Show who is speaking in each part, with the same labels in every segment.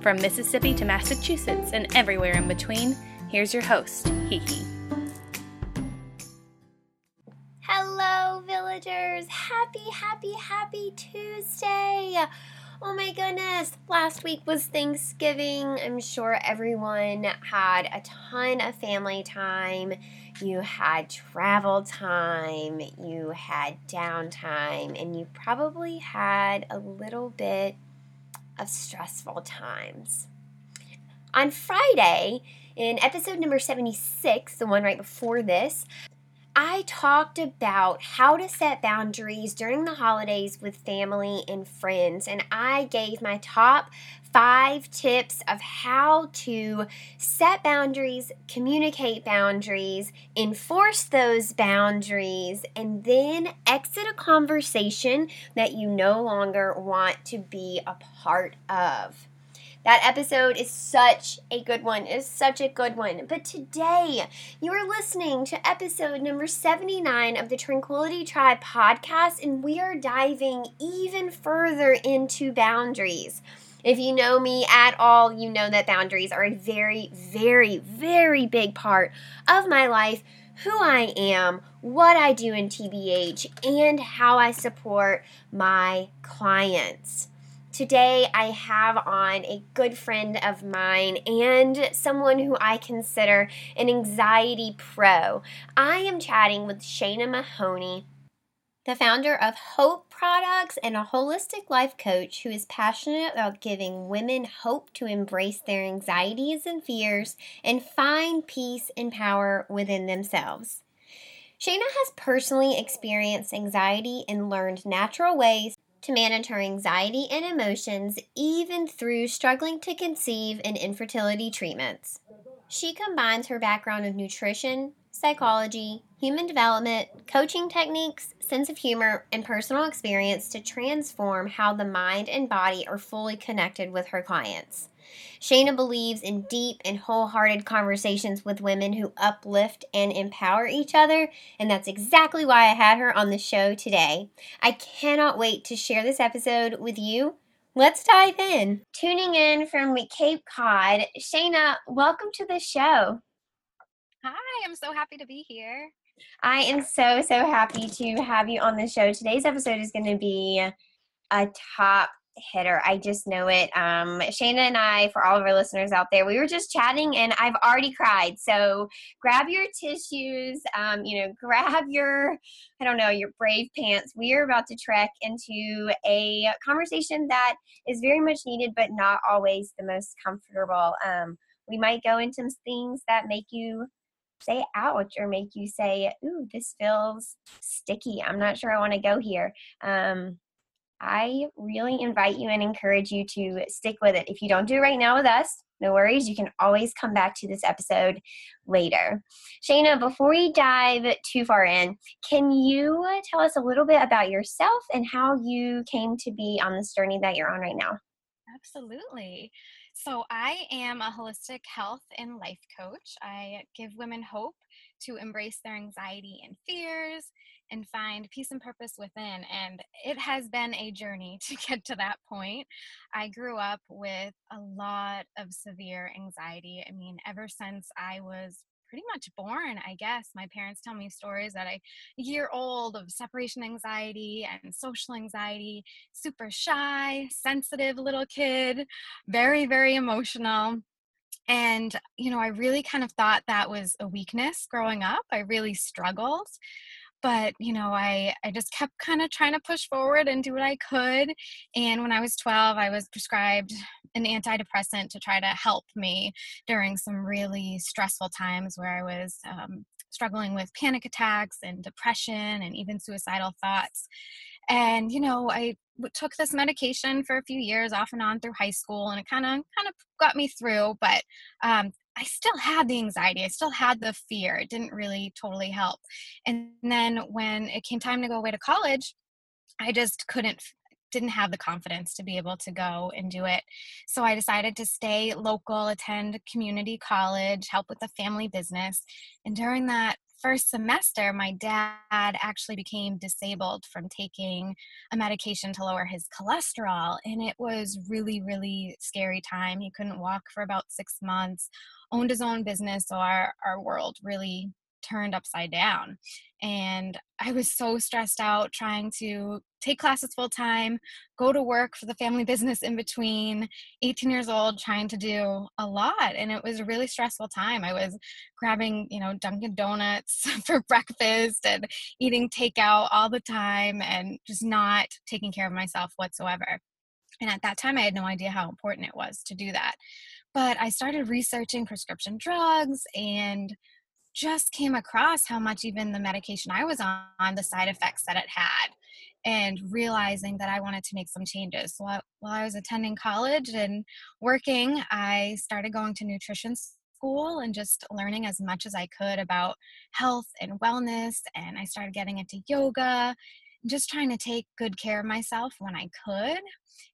Speaker 1: From Mississippi to Massachusetts and everywhere in between, here's your host, Hiki.
Speaker 2: Hello, villagers! Happy, happy, happy Tuesday! Oh my goodness, last week was Thanksgiving. I'm sure everyone had a ton of family time. You had travel time, you had downtime, and you probably had a little bit of stressful times. On Friday, in episode number 76, the one right before this, I talked about how to set boundaries during the holidays with family and friends, and I gave my top five tips of how to set boundaries, communicate boundaries, enforce those boundaries, and then exit a conversation that you no longer want to be a part of. That episode is such a good one. It's such a good one. But today, you are listening to episode number 79 of the Tranquility Tribe podcast, and we are diving even further into boundaries. If you know me at all, you know that boundaries are a very, very, very big part of my life, who I am, what I do in TBH, and how I support my clients. Today, I have on a good friend of mine and someone who I consider an anxiety pro. I am chatting with Shayna Mahoney, the founder of Hope Products and a holistic life coach who is passionate about giving women hope to embrace their anxieties and fears and find peace and power within themselves. Shayna has personally experienced anxiety and learned natural ways to manage her anxiety and emotions even through struggling to conceive and infertility treatments. She combines her background of nutrition, psychology, human development, coaching techniques, sense of humor, and personal experience to transform how the mind and body are fully connected with her clients. Shayna believes in deep and wholehearted conversations with women who uplift and empower each other, and that's exactly why I had her on the show today. I cannot wait to share this episode with you. Let's dive in. Tuning in from Cape Cod, Shayna, welcome to the show.
Speaker 3: Hi, I'm so happy to be here.
Speaker 2: I am so, so happy to have you on the show. Today's episode is going to be a top hitter. I just know it. Um, Shayna and I, for all of our listeners out there, we were just chatting and I've already cried. So grab your tissues, um, you know, grab your, I don't know, your brave pants. We are about to trek into a conversation that is very much needed, but not always the most comfortable. Um, we might go into things that make you say ouch or make you say, ooh, this feels sticky. I'm not sure I want to go here. Um, I really invite you and encourage you to stick with it. If you don't do it right now with us, no worries. You can always come back to this episode later. Shayna, before we dive too far in, can you tell us a little bit about yourself and how you came to be on this journey that you're on right now?
Speaker 3: Absolutely. So, I am a holistic health and life coach. I give women hope to embrace their anxiety and fears and find peace and purpose within. And it has been a journey to get to that point. I grew up with a lot of severe anxiety. I mean, ever since I was pretty much born, I guess. My parents tell me stories at a year old of separation anxiety and social anxiety, super shy, sensitive little kid, very, very emotional. And, you know, I really kind of thought that was a weakness growing up. I really struggled but you know i i just kept kind of trying to push forward and do what i could and when i was 12 i was prescribed an antidepressant to try to help me during some really stressful times where i was um, struggling with panic attacks and depression and even suicidal thoughts. And, you know, I took this medication for a few years off and on through high school and it kind of kind of got me through but um, i still had the anxiety i still had the fear it didn't really totally help. And then when it came time to go away to college i just couldn't didn't have the confidence to be able to go and do it. So I decided to stay local, attend community college, help with the family business. And during that first semester, my dad actually became disabled from taking a medication to lower his cholesterol. And it was really, really scary time. He couldn't walk for about six months, owned his own business. So our, our world really turned upside down. And I was so stressed out trying to take classes full time, go to work for the family business in between, 18 years old, trying to do a lot. And it was a really stressful time. I was grabbing, you know, Dunkin' Donuts for breakfast and eating takeout all the time and just not taking care of myself whatsoever. And at that time, I had no idea how important it was to do that. But I started researching prescription drugs and just came across how much even the medication I was on, the side effects that it had, and realizing that I wanted to make some changes. So while, while I was attending college and working, I started going to nutrition school and just learning as much as I could about health and wellness. And I started getting into yoga just trying to take good care of myself when I could.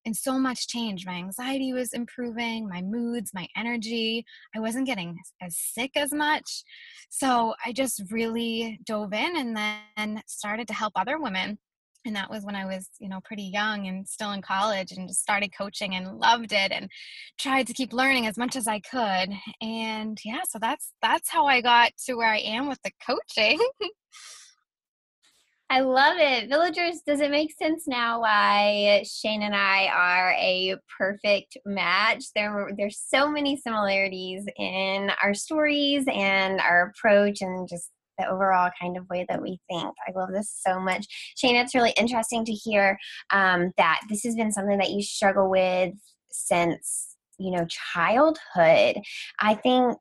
Speaker 3: And so much changed. My anxiety was improving, my moods, my energy. I wasn't getting as sick as much. So I just really dove in and then started to help other women. And that was when I was, you know, pretty young and still in college and just started coaching and loved it and tried to keep learning as much as I could. And yeah, so that's that's how I got to where I am with the coaching.
Speaker 2: I love it. Villagers, does it make sense now why Shane and I are a perfect match? There, there's so many similarities in our stories and our approach and just the overall kind of way that we think. I love this so much. Shane, it's really interesting to hear um, that this has been something that you struggle with since, you know, childhood. I think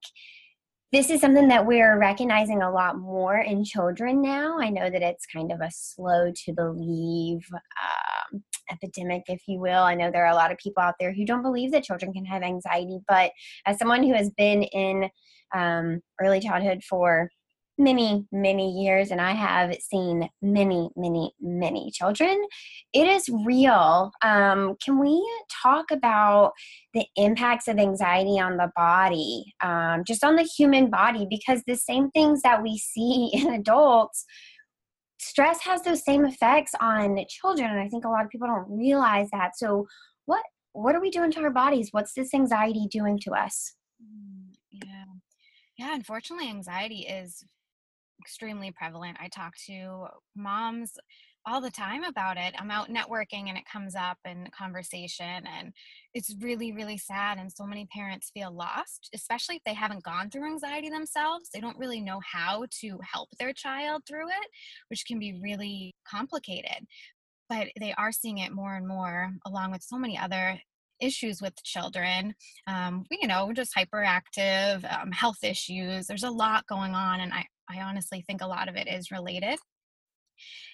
Speaker 2: this is something that we're recognizing a lot more in children now. I know that it's kind of a slow to believe um, epidemic, if you will. I know there are a lot of people out there who don't believe that children can have anxiety, but as someone who has been in um, early childhood for many, many years, and I have seen many, many, many children. It is real. Um, can we talk about the impacts of anxiety on the body, um, just on the human body? Because the same things that we see in adults, stress has those same effects on children, and I think a lot of people don't realize that. So, what what are we doing to our bodies? What's this anxiety doing to us?
Speaker 3: Mm, yeah. Yeah, unfortunately, anxiety is extremely prevalent. I talk to moms all the time about it. I'm out networking and it comes up in conversation and it's really really sad and so many parents feel lost, especially if they haven't gone through anxiety themselves. They don't really know how to help their child through it, which can be really complicated. But they are seeing it more and more along with so many other issues with children um, you know just hyperactive um, health issues there's a lot going on and I, I honestly think a lot of it is related.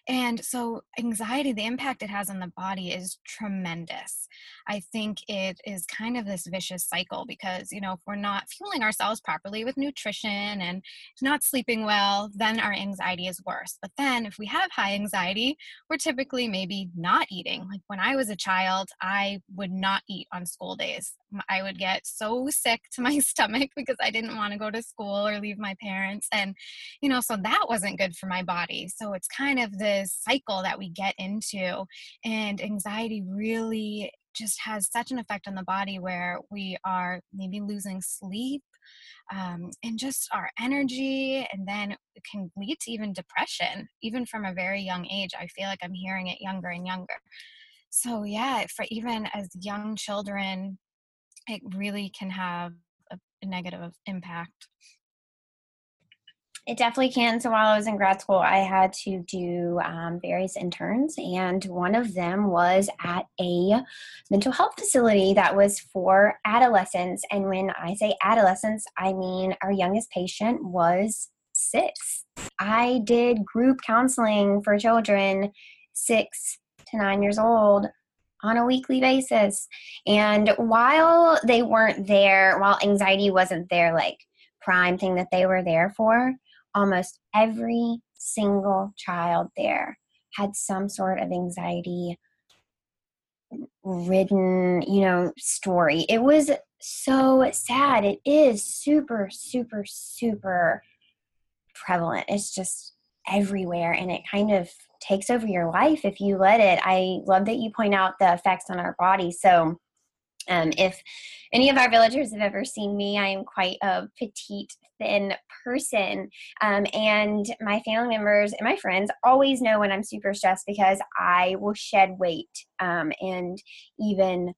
Speaker 3: And so, anxiety, the impact it has on the body is tremendous. I think it is kind of this vicious cycle because, you know, if we're not fueling ourselves properly with nutrition and not sleeping well, then our anxiety is worse. But then, if we have high anxiety, we're typically maybe not eating. Like when I was a child, I would not eat on school days. I would get so sick to my stomach because I didn't want to go to school or leave my parents. And, you know, so that wasn't good for my body. So it's kind of this cycle that we get into. And anxiety really just has such an effect on the body where we are maybe losing sleep um, and just our energy and then it can lead to even depression even from a very young age i feel like i'm hearing it younger and younger so yeah for even as young children it really can have a, a negative impact
Speaker 2: it definitely can. So while I was in grad school, I had to do um, various interns, and one of them was at a mental health facility that was for adolescents. And when I say adolescents, I mean our youngest patient was six. I did group counseling for children six to nine years old on a weekly basis. And while they weren't there, while anxiety wasn't their like prime thing that they were there for, almost every single child there had some sort of anxiety ridden, you know, story. It was so sad. It is super, super, super prevalent. It's just everywhere and it kind of takes over your life if you let it. I love that you point out the effects on our body. So, um, if any of our villagers have ever seen me, I am quite a petite, thin person. Um, and my family members and my friends always know when I'm super stressed because I will shed weight. Um, and even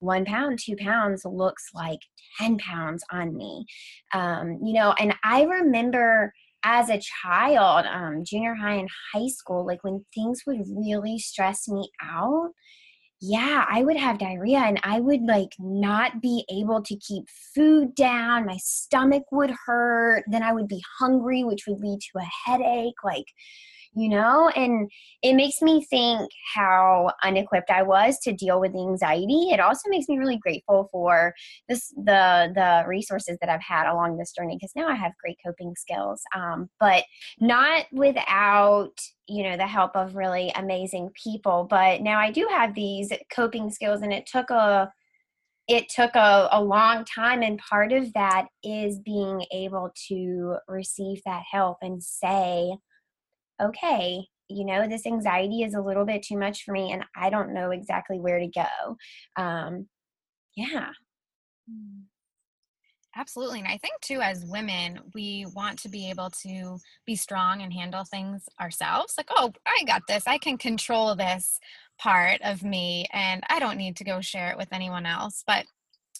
Speaker 2: one pound, two pounds looks like 10 pounds on me. Um, you know, and I remember as a child, um, junior high and high school, like when things would really stress me out, yeah, I would have diarrhea and I would like not be able to keep food down. My stomach would hurt. Then I would be hungry, which would lead to a headache. Like, you know? And it makes me think how unequipped i was to deal with anxiety. It also makes me really grateful for this the the resources that i've had along this journey because now i have great coping skills. Um, but not without you know the help of really amazing people. But now i do have these coping skills and it took a it took a, a long time. And part of that is being able to receive that help and say okay, you know, this anxiety is a little bit too much for me and I don't know exactly where to go. Um, yeah.
Speaker 3: Mm. Absolutely. And I think, too, as women, we want to be able to be strong and handle things ourselves. Like, oh, I got this. I can control this part of me and I don't need to go share it with anyone else. But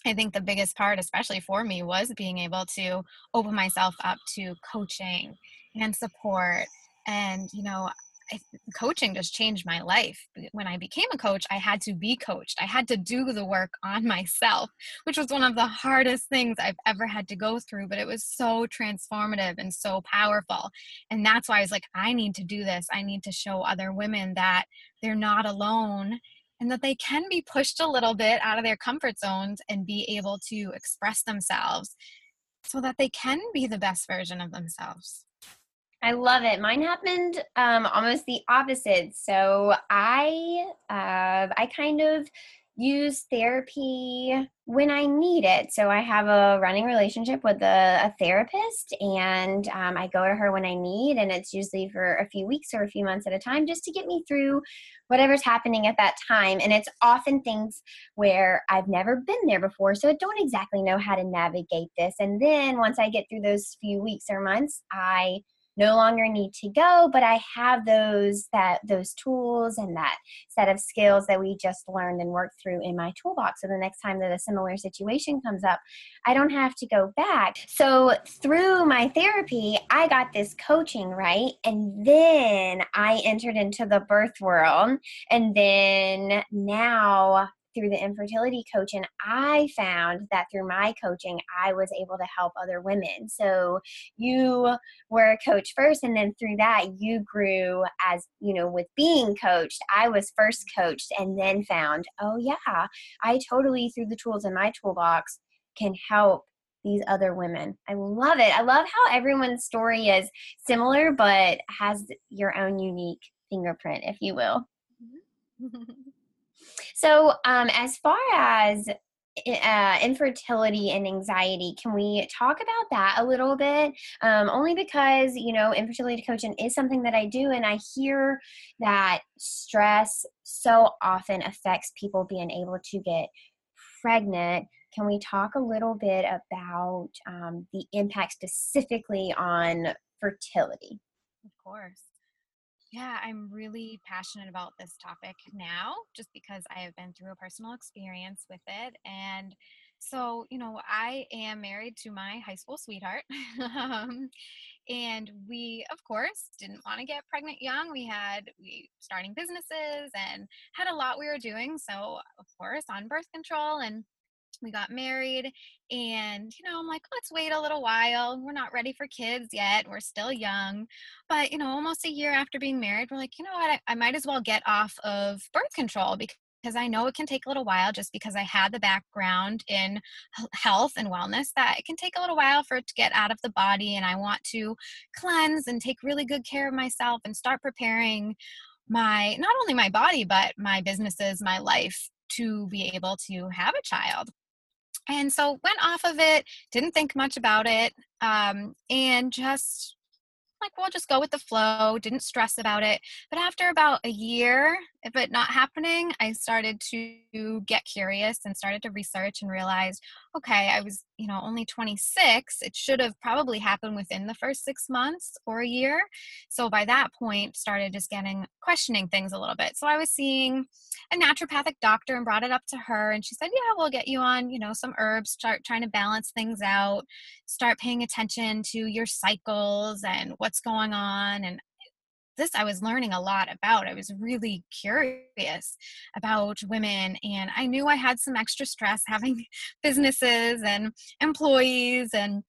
Speaker 3: I think the biggest part, especially for me, was being able to open myself up to coaching and support and you know I, coaching just changed my life. When I became a coach, I had to be coached. I had to do the work on myself, which was one of the hardest things I've ever had to go through, but it was so transformative and so powerful. And that's why I was like, I need to do this. I need to show other women that they're not alone and that they can be pushed a little bit out of their comfort zones and be able to express themselves so that they can be the best version of themselves.
Speaker 2: I love it. Mine happened um, almost the opposite. So I uh, I kind of use therapy when I need it. So I have a running relationship with a, a therapist, and um, I go to her when I need, and it's usually for a few weeks or a few months at a time, just to get me through whatever's happening at that time. And it's often things where I've never been there before, so I don't exactly know how to navigate this. And then once I get through those few weeks or months, I no longer need to go but i have those that those tools and that set of skills that we just learned and worked through in my toolbox. So the next time that a similar situation comes up i don't have to go back. So through my therapy i got this coaching right? And then i entered into the birth world. And then now through the infertility coach. And I found that through my coaching, I was able to help other women. So you were a coach first, and then through that, you grew as, you know, with being coached. I was first coached and then found, oh, yeah, I totally, through the tools in my toolbox, can help these other women. I love it. I love how everyone's story is similar, but has your own unique fingerprint, if you will. Mm-hmm. So, um, as far as uh, infertility and anxiety, can we talk about that a little bit? Um, only because, you know, infertility coaching is something that I do, and I hear that stress so often affects people being able to get pregnant. Can we talk a little bit about um, the impact specifically on fertility?
Speaker 3: Of course. Yeah, I'm really passionate about this topic now just because I have been through a personal experience with it. And so, you know, I am married to my high school sweetheart. um, and we, of course, didn't want to get pregnant young. We had we starting businesses and had a lot we were doing. So, of course, on birth control and we got married and you know i'm like let's wait a little while we're not ready for kids yet we're still young but you know almost a year after being married we're like you know what i, I might as well get off of birth control because because I know it can take a little while just because I had the background in health and wellness that it can take a little while for it to get out of the body and I want to cleanse and take really good care of myself and start preparing my not only my body but my businesses, my life to be able to have a child. And so went off of it, didn't think much about it, um, and just like, we'll just go with the flow, didn't stress about it. But after about a year of it not happening, I started to get curious and started to research and realized, okay, I was, you know, only 26. It should have probably happened within the first six months or a year. So by that point, started just getting questioning things a little bit. So I was seeing a naturopathic doctor and brought it up to her, and she said, yeah, we'll get you on, you know, some herbs, start trying to balance things out, start paying attention to your cycles and what's going on. And this I was learning a lot about. I was really curious about women, and I knew I had some extra stress having businesses and employees and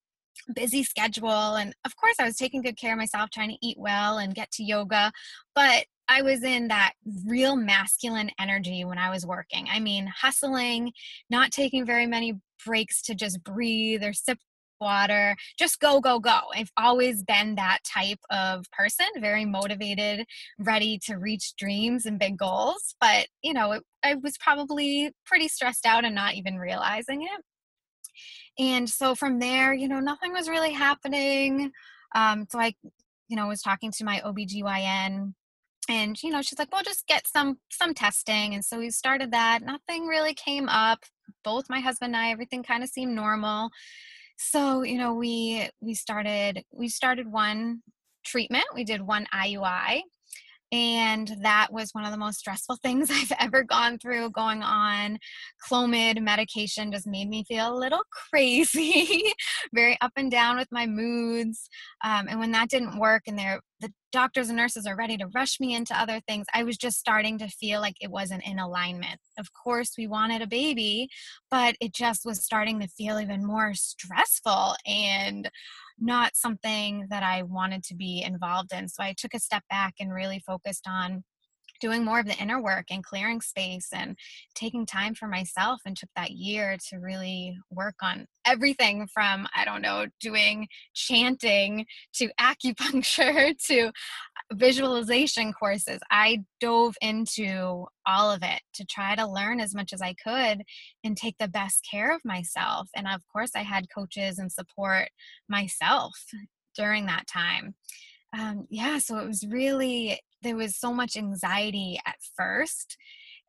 Speaker 3: busy schedule and of course i was taking good care of myself trying to eat well and get to yoga but i was in that real masculine energy when i was working i mean hustling not taking very many breaks to just breathe or sip water, just go, go, go. I've always been that type of person, very motivated, ready to reach dreams and big goals. But, you know, it, I was probably pretty stressed out and not even realizing it. And so from there, you know, nothing was really happening. Um, so I, you know, was talking to my OBGYN and you know she's like well just get some some testing and so we started that nothing really came up both my husband and i everything kind of seemed normal so you know we we started we started one treatment. We did one iui and that was one of the most stressful things I've ever gone through. Going on Clomid medication just made me feel a little crazy, very up and down with my moods. Um, and when that didn't work, and the doctors and nurses are ready to rush me into other things, I was just starting to feel like it wasn't in alignment. Of course, we wanted a baby, but it just was starting to feel even more stressful and not something that I wanted to be involved in. So I took a step back and really focused on doing more of the inner work and clearing space and taking time for myself and took that year to really work on everything from i don't know doing chanting to acupuncture to visualization courses. I dove into all of it to try to learn as much as i could and take the best care of myself. And of course i had coaches and support myself during that time. Um, yeah so it was really there was so much anxiety at first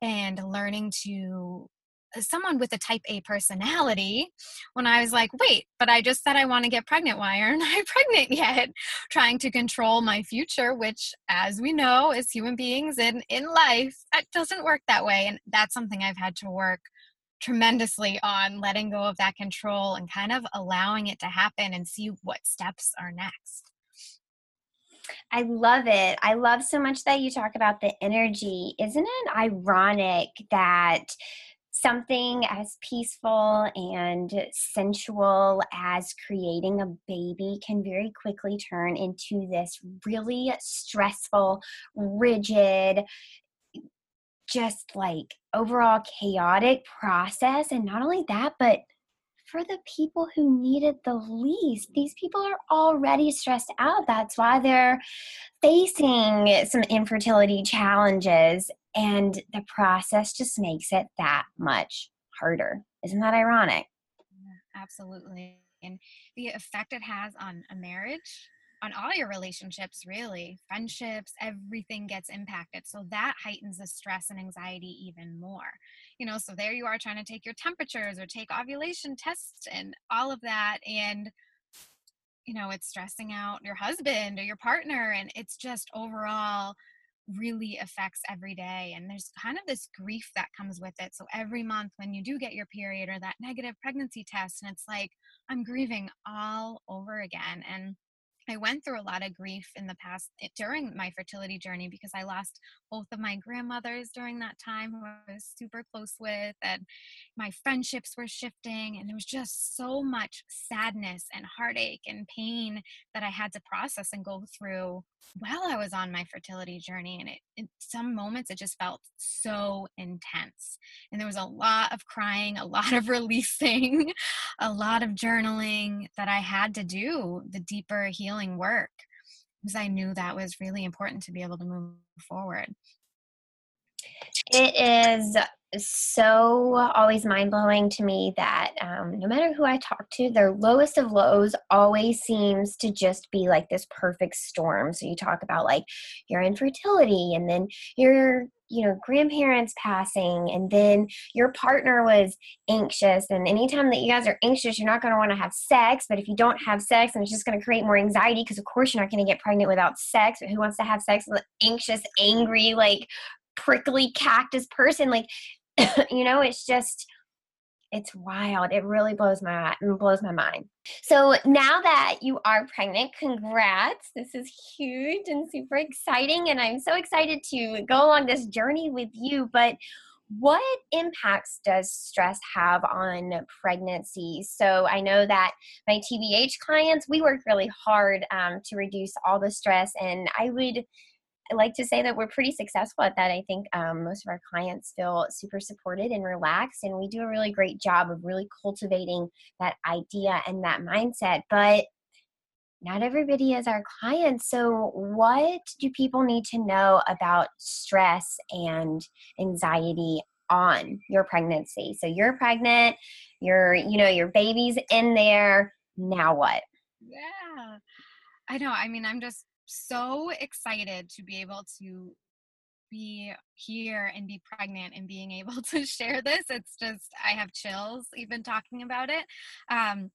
Speaker 3: and learning to uh, someone with a type A personality when I was like, wait, but I just said I want to get pregnant. Why aren't I pregnant yet? Trying to control my future, which, as we know, as human beings in, in life, that doesn't work that way. And that's something I've had to work tremendously on letting go of that control and kind of allowing it to happen and see what steps are next.
Speaker 2: I love it. I love so much that you talk about the energy. Isn't it ironic that something as peaceful and sensual as creating a baby can very quickly turn into this really stressful, rigid, just like overall chaotic process. And not only that, but for the people who need it the least. These people are already stressed out. That's why they're facing some infertility challenges, and the process just makes it that much harder. Isn't that ironic?
Speaker 3: absolutely. And the effect it has on a marriage on all your relationships, really, friendships, everything gets impacted. So that heightens the stress and anxiety even more. You know, so there you are trying to take your temperatures or take ovulation tests and all of that. And, you know, it's stressing out your husband or your partner. And it's just overall really affects every day. And there's kind of this grief that comes with it. So every month when you do get your period or that negative pregnancy test, and it's like, I'm grieving all over again. And I went through a lot of grief in the past eh, during my fertility journey because I lost both of my grandmothers during that time who I was super close with, and my friendships were shifting, and there was just so much sadness and heartache and pain that I had to process and go through while I was on my fertility journey. And it, in some moments, it just felt so intense. And there was a lot of crying, a lot of releasing, a lot of journaling that I had to do the deeper healing work because I knew that was really important to be able to move forward.
Speaker 2: It is so always mind blowing to me that um, no matter who I talk to, their lowest of lows always seems to just be like this perfect storm. So you talk about like your infertility and then your you know grandparents passing and then your partner was anxious and anytime that you guys are anxious you're not going to want to have sex but if you don't have sex then it's just going to create more anxiety because of course you're not going to get pregnant without sex but who wants to have sex with an anxious angry like prickly cactus person? Like you know it's just it's wild. It really blows my blows my mind. So now that you are pregnant congrats. This is huge and super exciting and i'm so excited to go along this journey with you but what impacts does stress have on pregnancy? So I know that my TBH clients, we work really hard um, to reduce all the stress, and I would like to say that we're pretty successful at that. I think um, most of our clients feel super supported and relaxed, and we do a really great job of really cultivating that idea and that mindset. But not everybody is our client. So, what do people need to know about stress and anxiety on your pregnancy? So, you're pregnant, your you know your baby's in there. Now what?
Speaker 3: Yeah, I know. I mean, I'm just so excited to be able to be here and be pregnant and being able to share this. It's just, I have chills even talking about it. Um,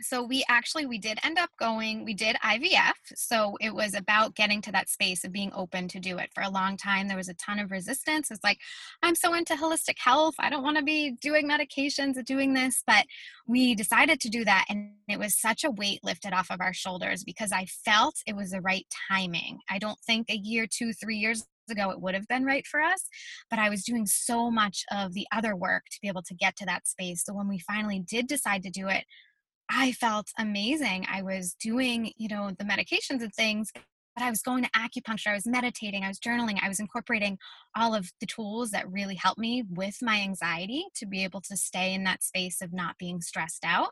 Speaker 3: so we actually we did end up going we did ivf so it was about getting to that space of being open to do it for a long time. There was a ton of resistance. It's like i'm so into holistic health. I don't want to be doing medications or doing this but we decided to do that and it was such a weight lifted off of our shoulders because i felt it was the right timing. I don't think a year two three years ago it would have been right for us but i was doing so much of the other work to be able to get to that space. So when we finally did decide to do it I felt amazing. I was doing, you know, the medications and things, but I was going to acupuncture, I was meditating, I was journaling, I was incorporating all of the tools that really helped me with my anxiety to be able to stay in that space of not being stressed out.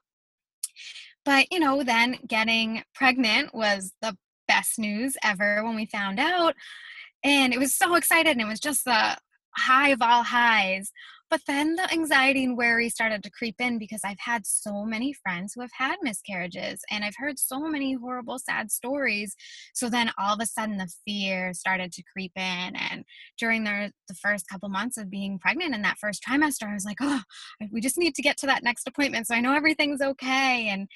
Speaker 3: But, you know, then getting pregnant was the best news ever when we found out. And it was so excited and it was just the high of all highs. But then the anxiety and worry started to creep in because I've had so many friends who have had miscarriages and I've heard so many horrible, sad stories. So then all of a sudden the fear started to creep in. And during the, the first couple months of being pregnant in that first trimester, I was like, oh, we just need to get to that next appointment so I know everything's okay. And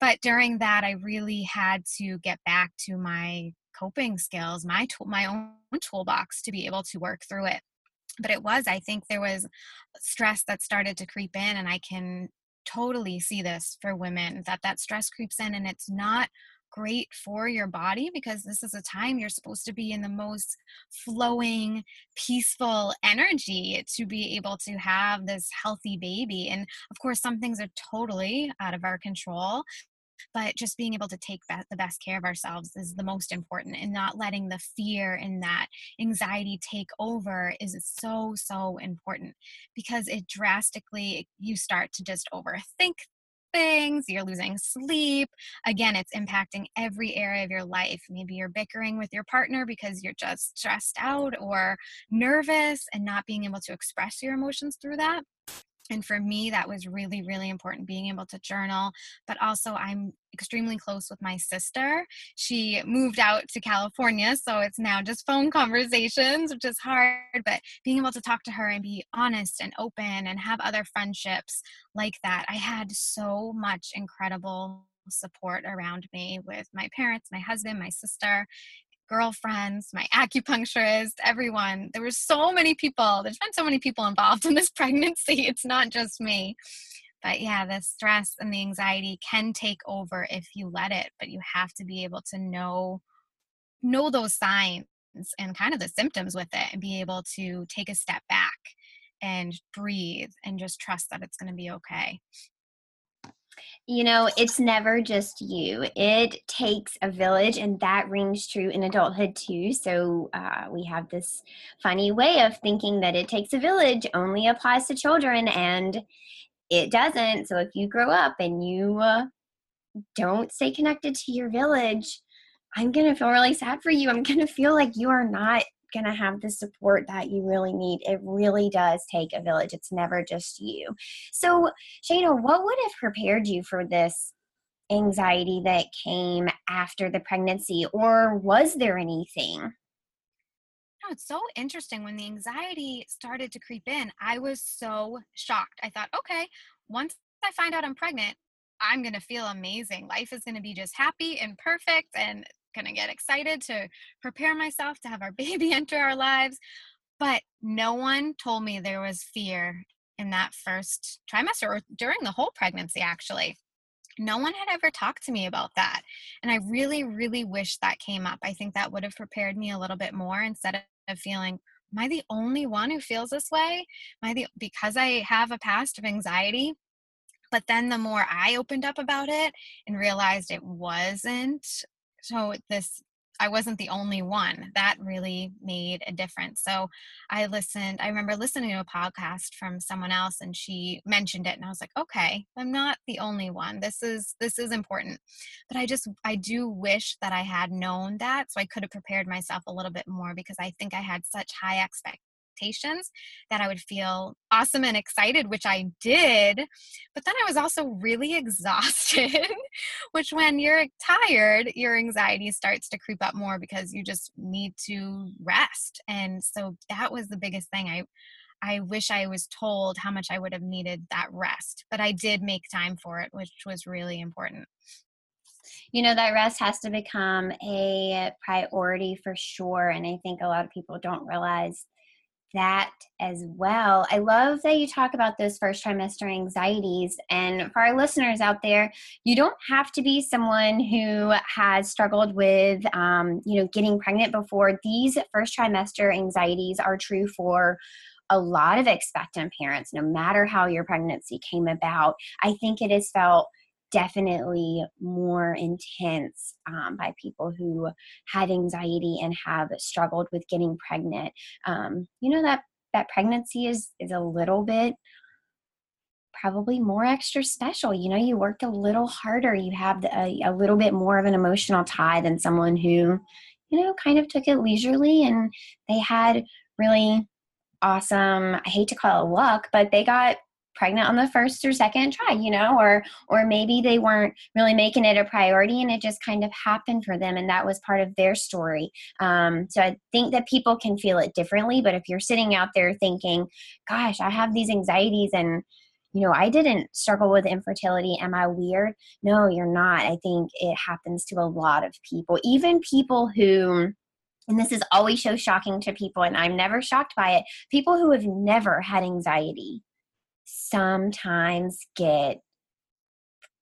Speaker 3: but during that, I really had to get back to my coping skills, my tool, my own toolbox to be able to work through it but it was i think there was stress that started to creep in and i can totally see this for women that that stress creeps in and it's not great for your body because this is a time you're supposed to be in the most flowing peaceful energy to be able to have this healthy baby and of course some things are totally out of our control but just being able to take the best care of ourselves is the most important and not letting the fear and that anxiety take over is so so important because it drastically you start to just overthink things, you're losing sleep. Again, it's impacting every area of your life. Maybe you're bickering with your partner because you're just stressed out or nervous and not being able to express your emotions through that and for me that was really really important being able to journal but also i'm extremely close with my sister. She moved out to california so it's now just phone conversations which is hard but being able to talk to her and be honest and open and have other friendships like that i had so much incredible support around me with my parents my husband my sister girlfriends, my acupuncturist, everyone. There were so many people. There's been so many people involved in this pregnancy. It's not just me. but yeah the stress and the anxiety can take over if you let it but you have to be able to know know those signs and kind of the symptoms with it and be able to take a step back and breathe and just trust that it's going to be okay
Speaker 2: you know, it's never just you. It takes a village, and that rings true in adulthood too. So, uh, we have this funny way of thinking that it takes a village only applies to children, and it doesn't. So, if you grow up and you uh, don't stay connected to your village, I'm going to feel really sad for you. I'm going to feel like you are not going to have the support that you really need. It really does take a village. It's never just you. So, Shayna, what would have prepared you for this anxiety that came after the pregnancy, or was there anything?
Speaker 3: Oh, it's so interesting. When the anxiety started to creep in, I was so shocked. I thought, okay, once I find out I'm pregnant, I'm going to feel amazing. Life is going to be just happy and perfect, and going to get excited to prepare myself to have our baby enter our lives. But no one told me there was fear in that first trimester or during the whole pregnancy, actually. No one had ever talked to me about that. And I really, really wish that came up. I think that would have prepared me a little bit more instead of feeling, am I the only one who feels this way? Am I the, because I have a past of anxiety? But then the more I opened up about it and realized it wasn't so this I wasn't the only one. That really made a difference. So I listened, I remember listening to a podcast from someone else and she mentioned it and I was like, okay, I'm not the only one. This is this is important. But I just I do wish that I had known that so I could have prepared myself a little bit more because I think I had such high expectations expectations that I would feel awesome and excited, which I did. But then I was also really exhausted, which when you're tired, your anxiety starts to creep up more because you just need to rest. And so that was the biggest thing. I I wish I was told how much I would have needed that rest, but I did make time for it, which was really important
Speaker 2: you know that rest has to become a priority for sure and i think a lot of people don't realize that as well. I love that you talk about those first trimester anxieties. And for our listeners out there, you don't have to be someone who has struggled with, um, you know, getting pregnant before. These first trimester anxieties are true for a lot of expectant parents, no matter how your pregnancy came about. I think it is felt definitely more intense um, by people who had anxiety and have struggled with getting pregnant. Um, you know that that pregnancy is is a little bit probably more extra special. You know, you worked a little harder. You have a, a little bit more of an emotional tie than someone who, you know, kind of took it leisurely and they had really awesome. I hate to call it luck, but they got pregnant on the first or second try you know or or maybe they weren't really making it a priority and it just kind of happened for them and that was part of their story um, so i think that people can feel it differently but if you're sitting out there thinking gosh i have these anxieties and you know, I didn't struggle with infertility. Am I weird? No, you're not. I think it happens to a lot of people, even people who, and this is always so shocking to people, and I'm never shocked by it, people who have never had anxiety sometimes get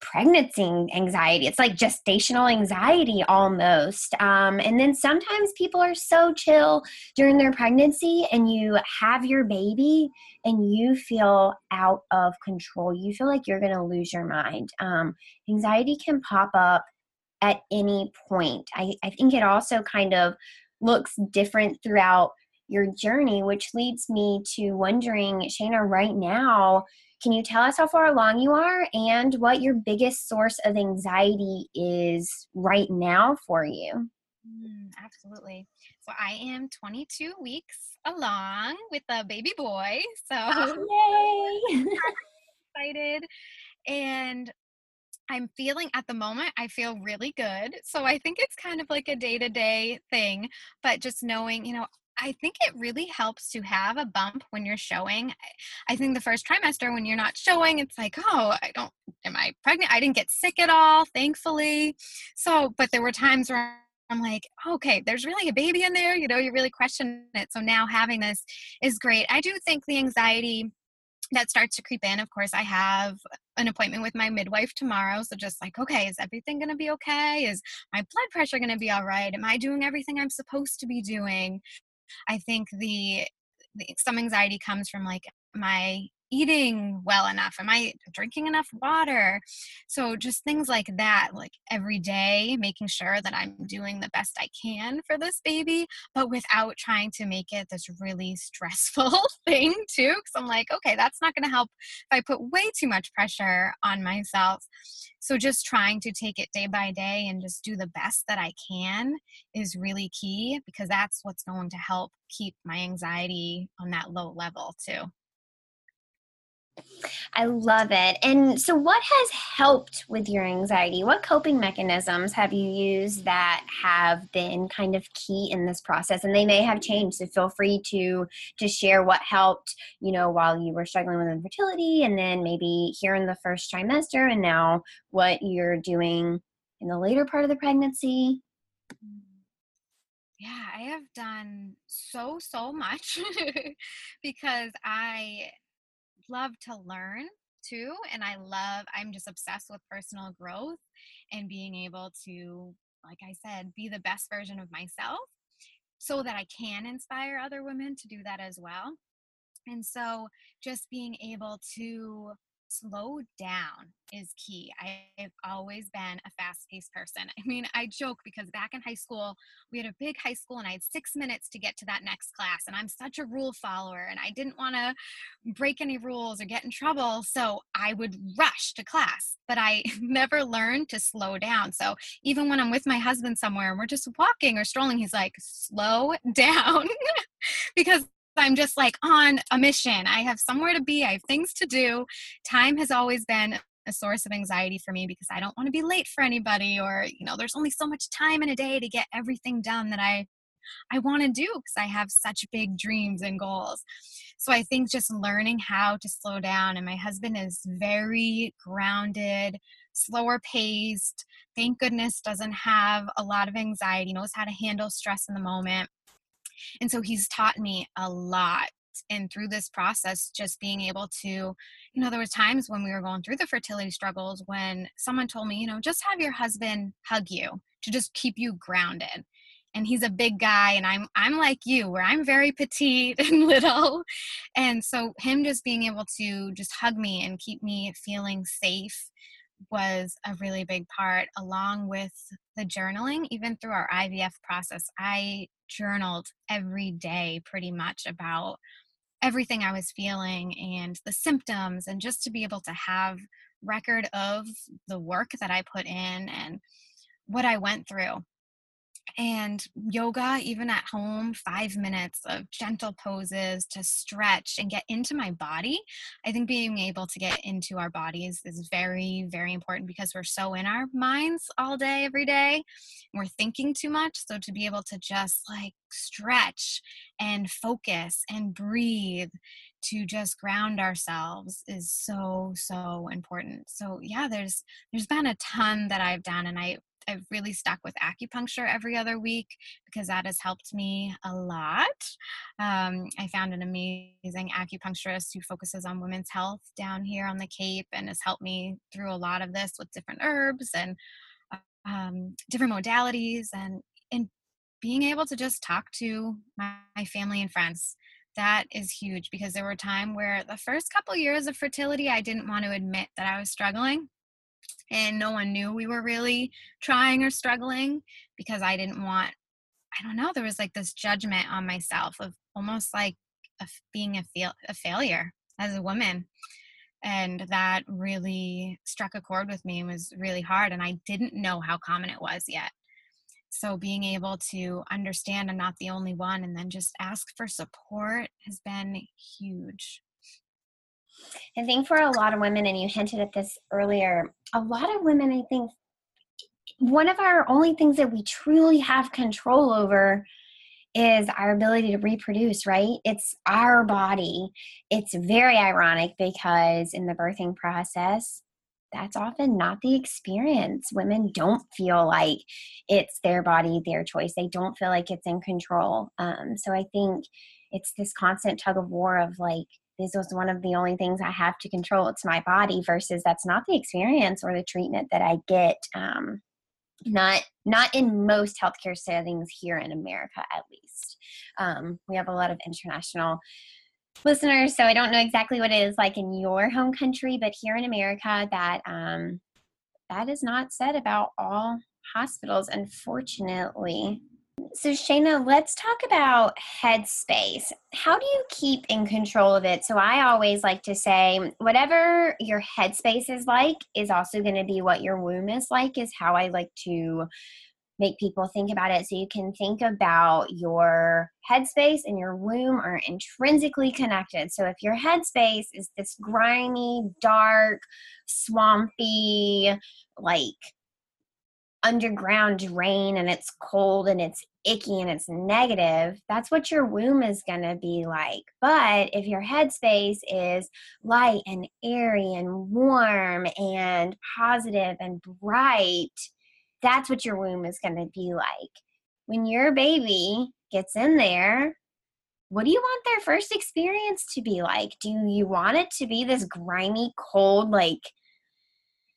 Speaker 2: pregnancy anxiety. It's like gestational anxiety almost. Um, and then sometimes people are so chill during their pregnancy, and you have your baby and you feel out of control. You feel like you're going to lose your mind. Um, anxiety can pop up at any point. I, I think it also kind of looks different throughout your journey, which leads me to wondering, Shayna, right now, can you tell us how far along you are and what your biggest source of anxiety is right now for you?
Speaker 3: Mm, absolutely. So I am 22 weeks along with a baby boy. So
Speaker 2: oh, yay!
Speaker 3: excited. And I'm feeling at the moment, I feel really good. So I think it's kind of like a day to day thing, but just knowing, you know, I think it really helps to have a bump when you're showing. I think the first trimester, when you're not showing, it's like, oh, I don't, am I pregnant? I didn't get sick at all, thankfully. So, but there were times where I'm like, okay, there's really a baby in there. You know, you really question it. So now having this is great. I do think the anxiety that starts to creep in, of course, I have an appointment with my midwife tomorrow. So just like, okay, is everything going to be okay? Is my blood pressure going to be all right? Am I doing everything I'm supposed to be doing? I think the, the some anxiety comes from like my eating well enough? Am I drinking enough water? So, just things like that, like every day, making sure that I'm doing the best I can for this baby, but without trying to make it this really stressful thing, too. Because I'm like, okay, that's not going to help if I put way too much pressure on myself. So, just trying to take it day by day and just do the best that I can is really key because that's what's going to help keep my anxiety on that low level, too.
Speaker 2: I love it. And so, what has helped with your anxiety? What coping mechanisms have you used that have been kind of key in this process? And they may have changed. So, feel free to to share what helped, you know, while you were struggling with infertility, and then maybe here in the first trimester, and now what you're doing in the later part of the pregnancy.
Speaker 3: Yeah, I have done so so much because I love to learn too and i love i'm just obsessed with personal growth and being able to like i said be the best version of myself so that i can inspire other women to do that as well. And so just being able to slow down is key. I've always been a fast paced person. I mean, I joke because back in high school, we had a big high school and I had six minutes to get to that next class. And I'm such a rule follower and I didn't want to break any rules or get in trouble. So I would rush to class, but I never learned to slow down. So even when I'm with my husband somewhere and we're just walking or strolling, he's like, slow down because I'm just like on a mission. I have somewhere to be, I have things to do. Time has always been a source of anxiety for me because I don't want to be late for anybody or, you know, there's only so much time in a day to get everything done that I I want to do because I have such big dreams and goals. So I think just learning how to slow down and my husband is very grounded, slower paced. Thank goodness doesn't have a lot of anxiety, knows how to handle stress in the moment. And so he's taught me a lot. And through this process, just being able to, you know, there was times when we were going through the fertility struggles when someone told me, you know, just have your husband hug you to just keep you grounded and he's a big guy and i'm i'm like you where i'm very petite and little and so him just being able to just hug me and keep me feeling safe was a really big part along with the journaling even through our ivf process i journaled every day pretty much about everything I was feeling and the symptoms, and just to be able to have record of the work that I put in and what I went through and yoga even at home 5 minutes of gentle poses to stretch and get into my body. I think being able to get into our bodies is very very important because we're so in our minds all day every day. We're thinking too much so to be able to just like stretch and focus and breathe to just ground ourselves is so so important. So yeah there's there's been a ton that i've done and i I've really stuck with acupuncture every other week because that has helped me a lot. Um, I found an amazing acupuncturist who focuses on women's health down here on the Cape and has helped me through a lot of this with different herbs and um, different modalities and and being able to just talk to my, my family and friends that is huge because there were a time where the first couple years of fertility i didn't want to admit that i was struggling and no one knew we were really trying or struggling because I didn't want I don't know there was like this judgment on myself of almost like a, being a, fail, a failure as a woman. And that really struck a chord with me and was really hard and I didn't know how common it was yet. So being able to understand I'm not the only one and then just ask for support has been huge
Speaker 2: I think for a lot of women, and you hinted at this earlier, a lot of women, I think, one of our only things that we truly have control over is our ability to reproduce, right? It's our body. It's very ironic because in the birthing process, that's often not the experience. Women don't feel like it's their body, their choice. They don't feel like it's in control. Um, so I think it's this constant tug of war of like, this was one of the only things I have to control. It's my body versus that's not the experience or the treatment that I get. Um, not not in most healthcare settings here in America, at least. Um, we have a lot of international listeners, so I don't know exactly what it is like in your home country, but here in America, that um, that is not said about all hospitals, unfortunately. So, Shayna, let's talk about headspace. How do you keep in control of it? So, I always like to say, whatever your headspace is like is also going to be what your womb is like, is how I like to make people think about it. So, you can think about your headspace and your womb are intrinsically connected. So, if your headspace is this grimy, dark, swampy, like underground drain and it's cold and it's icky and it's negative, that's what your womb is going to be like. But if your headspace is light and airy and warm and positive and bright, that's what your womb is going to be like. When your baby gets in there, what do you want their first experience to be like? Do you want it to be this grimy, cold, like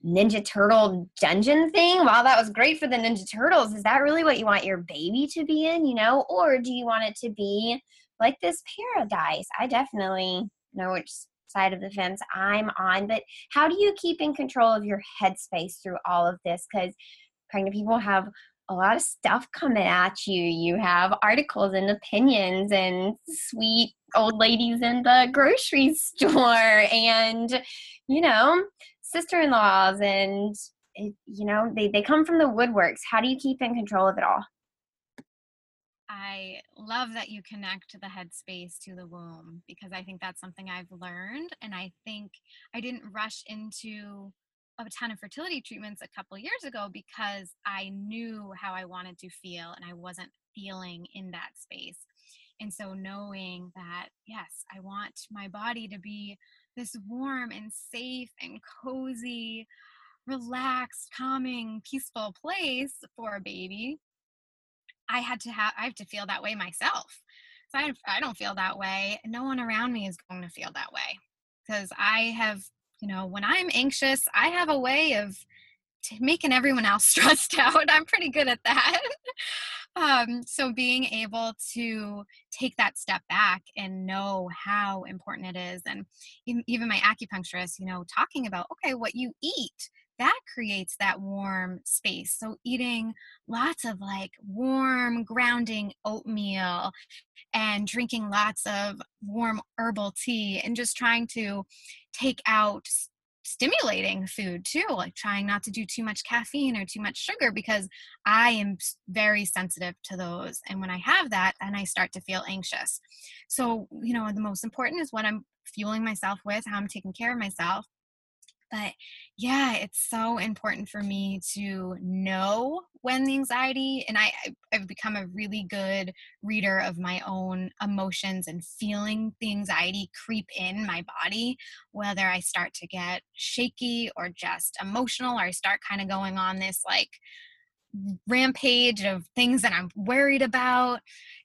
Speaker 2: Ninja Turtle dungeon thing, while that was great for the Ninja Turtles, is that really what you want your baby to be in, you know? Or do you want it to be like this paradise? I definitely know which side of the fence I'm on, but how do you keep in control of your headspace through all of this? Because pregnant people have a lot of stuff coming at you. You have articles and opinions and sweet old ladies in the grocery store and you know sister-in-laws and you know they, they come from the woodworks how do you keep in control of it all
Speaker 3: I love that you connect the headspace to the womb because I think that's something I've learned. And I think I didn't rush into a ton of fertility treatments a couple years ago because I knew how I wanted to feel and I wasn't feeling in that space. And so knowing that, yes, I want my body to be this warm and safe and cozy, relaxed, calming, peaceful place for a baby, I had to have I have to feel that way myself. So I, I don't feel that way. No one around me is going to feel that way because I have, you know, when I'm anxious, I have a way of making everyone else stressed out. I'm pretty good at that. um, so being able to take that step back and know how important it is and even my acupuncturist you know talking about okay what you eat that creates that warm space so eating lots of like warm grounding oatmeal and drinking lots of warm herbal tea and just trying to take out stimulating food too, like trying not to do too much caffeine or too much sugar because I am very sensitive to those. And when I have that, and I start to feel anxious. So, you know, the most important is what I'm fueling myself with, how I'm taking care of myself. But yeah, it's so important for me to know when the anxiety, and I, I've become a really good reader of my own emotions and feeling the anxiety creep in my body, whether I start to get shaky or just emotional, or I start kind of going on this like rampage of things that I'm worried about.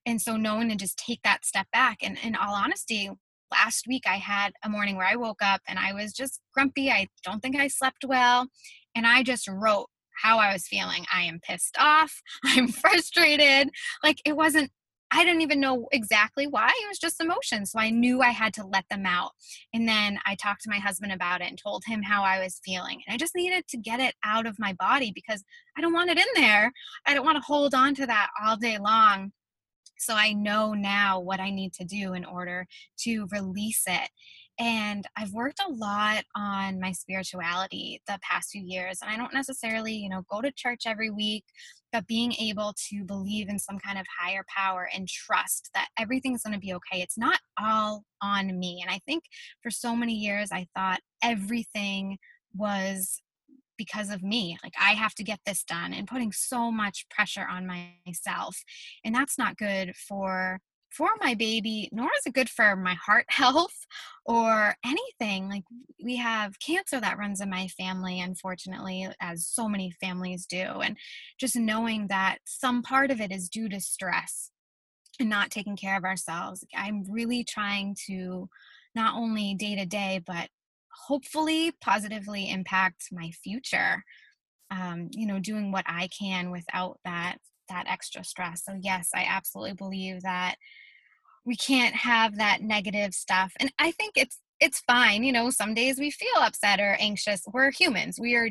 Speaker 3: And so knowing to just take that step back and in all honesty, last week I had a morning where I woke up and I was just grumpy. I don't think I slept well. And I just wrote how I was feeling. I am pissed off. I'm frustrated. Like it wasn't, I didn't even know exactly why. It was just emotions. So I knew I had to let them out. And then I talked to my husband about it and told him how I was feeling. And I just needed to get it out of my body because I don't want it in there. I don't want to hold on to that all day long. So I know now what I need to do in order to release it. And I've worked a lot on my spirituality the past few years. And I don't necessarily, you know, go to church every week, but being able to believe in some kind of higher power and trust that everything's going to be okay. It's not all on me. And I think for so many years, I thought everything was because of me like i have to get this done and putting so much pressure on myself and that's not good for for my baby nor is it good for my heart health or anything like we have cancer that runs in my family unfortunately as so many families do and just knowing that some part of it is due to stress and not taking care of ourselves i'm really trying to not only day to day, but hopefully positively impact my future. Um, you know, doing what I can without that that extra stress. So yes, I absolutely believe that we can't have that negative stuff. And I think it's it's fine, you know, some days we feel upset or anxious. We're humans. We are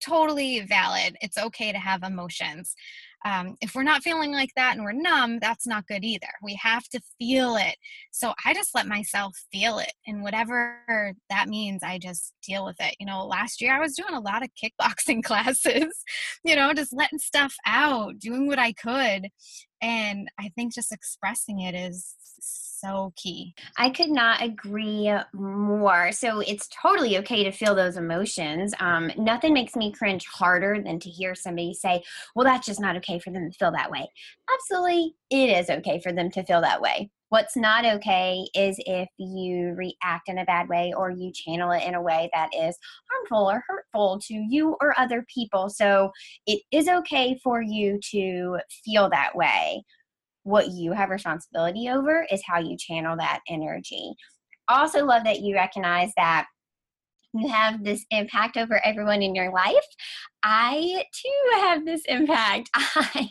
Speaker 3: totally valid. It's okay to have emotions. Um, if we're not feeling like that and we're numb, that's not good either. We have to feel it. So I just let myself feel it. And whatever that means, I just deal with it. You know, last year I was doing a lot of kickboxing classes, you know, just letting stuff out, doing what I could. And I think just expressing it is so key.
Speaker 2: I could not agree more. So it's totally okay to feel those emotions. Um, nothing makes me cringe harder than to hear somebody say, well, that's just not okay for them to feel that way. Absolutely, it is okay for them to feel that way. What's not okay is if you react in a bad way or you channel it in a way that is harmful or hurtful to you or other people. So it is okay for you to feel that way what you have responsibility over is how you channel that energy. Also, love that you recognize that you have this impact over everyone in your life. I too have this impact. I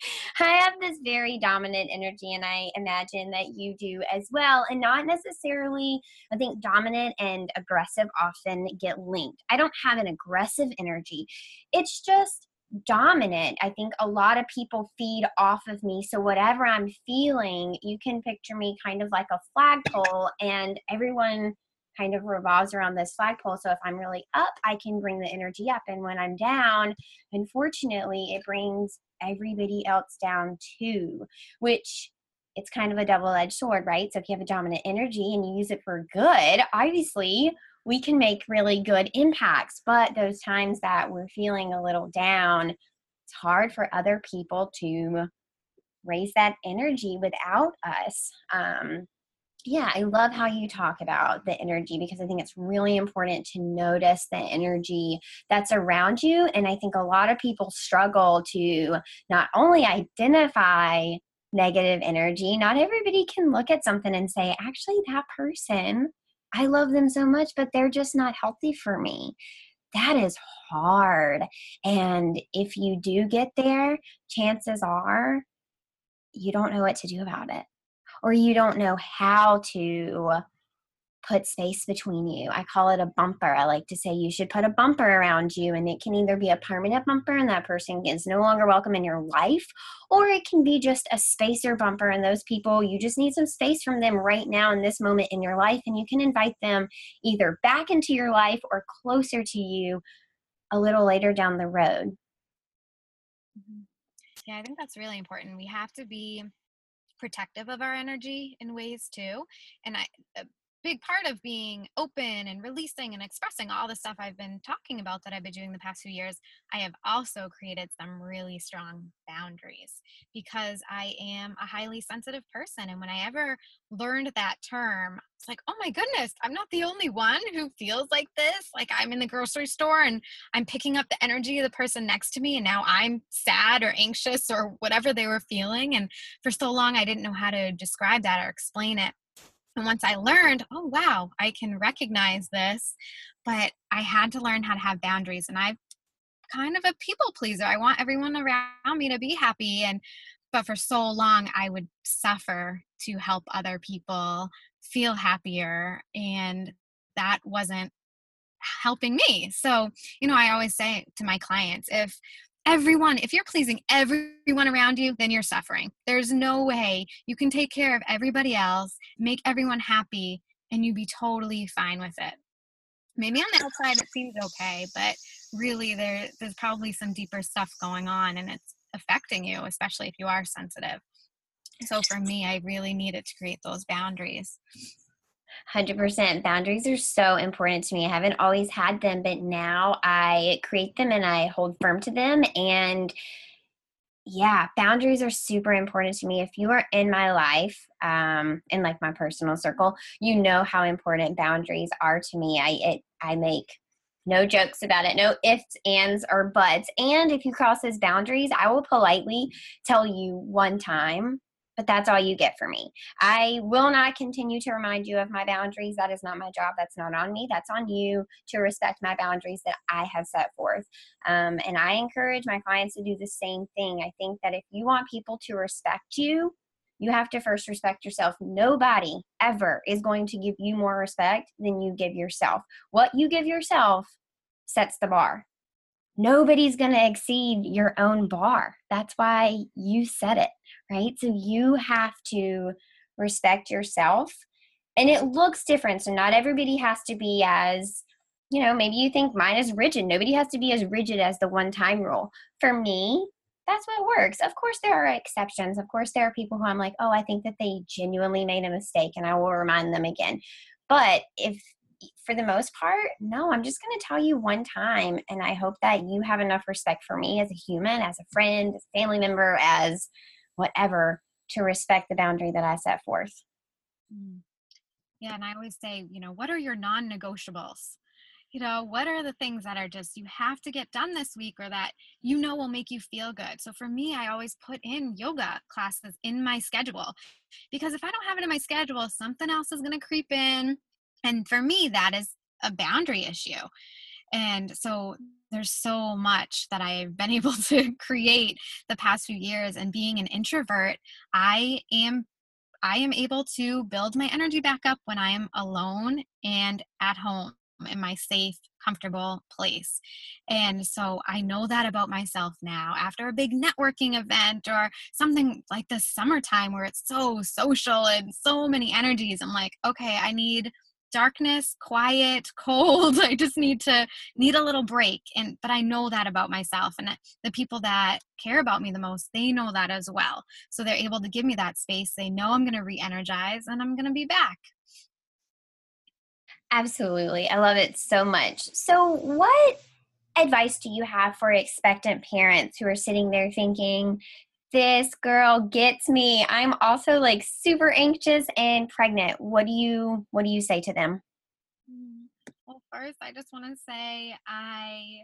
Speaker 2: I have this very dominant energy, and I imagine that you do as well. And not necessarily, I think dominant and aggressive often get linked. I don't have an aggressive energy. It's just dominant. I think a lot of people feed off of me. So whatever I'm feeling, you can picture me kind of like a flagpole and everyone kind of revolves around this flagpole. So if I'm really up, I can bring the energy up. And when I'm down, unfortunately, it brings everybody else down too, which it's kind of a double edged sword, right? So if you have a dominant energy and you use it for good, obviously we can make really good impacts. But those times that we're feeling a little down, it's hard for other people to raise that energy without us. Um, yeah, I love how you talk about the energy because I think it's really important to notice the energy that's around you. And I think a lot of people struggle to not only identify negative energy, not everybody can look at something and say, actually, that person I love them so much, but they're just not healthy for me. That is hard. And if you do get there, chances are you don't know what to do about it, or you don't know how to put space between you. I call it a bumper. I like to say you should put a bumper around you, and it can either be a permanent bumper and that person is no longer welcome in your life, or it can be just a spacer bumper, and those people, you just need some space from them right now in this moment in your life, and you can invite them either back into your life or closer to you a little later down the road.
Speaker 3: Mm-hmm. Yeah, I think that's really important. We have to be protective of our energy in ways too. And I uh, big part of being open and releasing and expressing all the stuff I've been talking about that I've been doing the past few years, I have also created some really strong boundaries because I am a highly sensitive person. And when I ever learned that term, it's like, oh my goodness, I'm not the only one who feels like this. Like I'm in the grocery store and I'm picking up the energy of the person next to me, and now I'm sad or anxious or whatever they were feeling. And for so long, I didn't know how to describe that or explain it. And once I learned, oh, wow, I can recognize this, but I had to learn how to have boundaries. And I'm kind of a people pleaser. I want everyone around me to be happy. And, but for so long, I would suffer to help other people feel happier. And that wasn't helping me. So, you know, I always say to my clients, if everyone, if you're pleasing everyone around you, then you're suffering. There's no way you can take care of everybody else, make everyone happy, and you be totally fine with it. Maybe on the outside it seems okay, but really there there's probably some deeper stuff going on and it's affecting you, especially if you are sensitive. So for me, I really needed to create those boundaries.
Speaker 2: 100% boundaries are so important to me. I haven't always had them but now i create them and i hold firm to them. And yeah boundaries are super important to me. If you are in my life um in like my personal circle you know how important boundaries are to me. I it i make no jokes about it no ifs ands or buts. And if you cross those boundaries i will politely tell you one time but that's all you get for me. I will not continue to remind you of my boundaries. That is not my job. That's not on me. That's on you to respect my boundaries that I have set forth. Um, and I encourage my clients to do the same thing. I think that if you want people to respect you, you have to first respect yourself. Nobody ever is going to give you more respect than you give yourself. What you give yourself sets the bar. Nobody's going to exceed your own bar. That's why you set it right? So you have to respect yourself. And it looks different. So not everybody has to be as, you know, maybe you think mine is rigid. Nobody has to be as rigid as the one time rule. For me, that's what works. Of course, there are exceptions. Of course, there are people who I'm like, oh, I think that they genuinely made a mistake and I will remind them again. But if for the most part, no, I'm just going to tell you one time. And I hope that you have enough respect for me as a human, as a friend, as a family member, as whatever to respect the boundary that I set forth.
Speaker 3: Mm. Yeah, and I always say, you know, what are your non negotiables? You know, what are the things that are just you have to get done this week or that you know will make you feel good? So for me, I always put in yoga classes in my schedule because if I don't have it in my schedule, something else is going to creep in. And for me, that is a boundary issue. And so there's so much that I've been able to create the past few years. And being an introvert, I am I am able to build my energy back up when I am alone and at home in my safe, comfortable place. And so I know that about myself now. After a big networking event or something like the summertime where it's so social and so many energies, I'm like, okay, I need darkness quiet cold. I just need to need a little break and but i know that about myself and the people that care about me the most they know that as well. So they're able to give me that space. They know i'm going to re-energize and i'm going to be back.
Speaker 2: Absolutely. I love it so much. So what advice do you have for expectant parents who are sitting there thinking this girl gets me. I'm also like super anxious and pregnant. What do you what do you say to them?
Speaker 3: Mm, well, first I just want to say I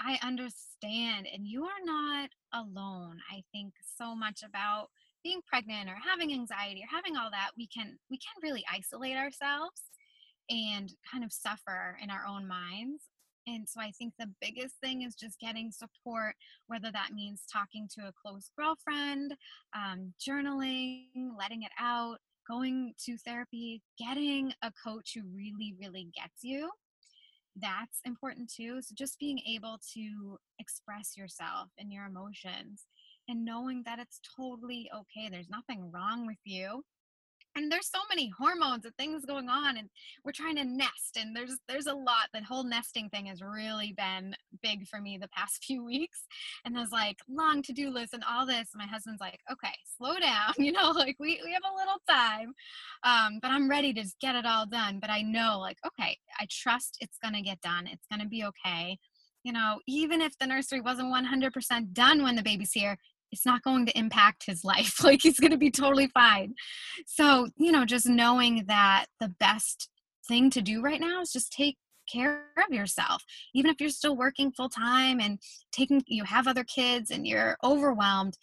Speaker 3: I understand and you are not alone. I think so much about being pregnant or having anxiety or having all that we can we can really isolate ourselves and kind of suffer in our own minds and so I think the biggest thing is just getting support, whether that means talking to a close girlfriend, um, journaling, letting it out, going to therapy, getting a coach who really, really gets you. That's important too. So just being able to express yourself and your emotions and knowing that it's totally okay. There's nothing wrong with you and there's so many hormones and things going on and we're trying to nest and there's there's a lot that whole nesting thing has really been big for me the past few weeks and there's like long to-do list and all this and my husband's like okay slow down you know like we, we have a little time um, but i'm ready to just get it all done but i know like okay i trust it's gonna get done it's gonna be okay you know even if the nursery wasn't 100% done when the baby's here it's not going to impact his life. like he's going to be totally fine. So, you know, just knowing that the best thing to do right now is just take care of yourself even if you're still working full time and taking you have other kids and you're overwhelmed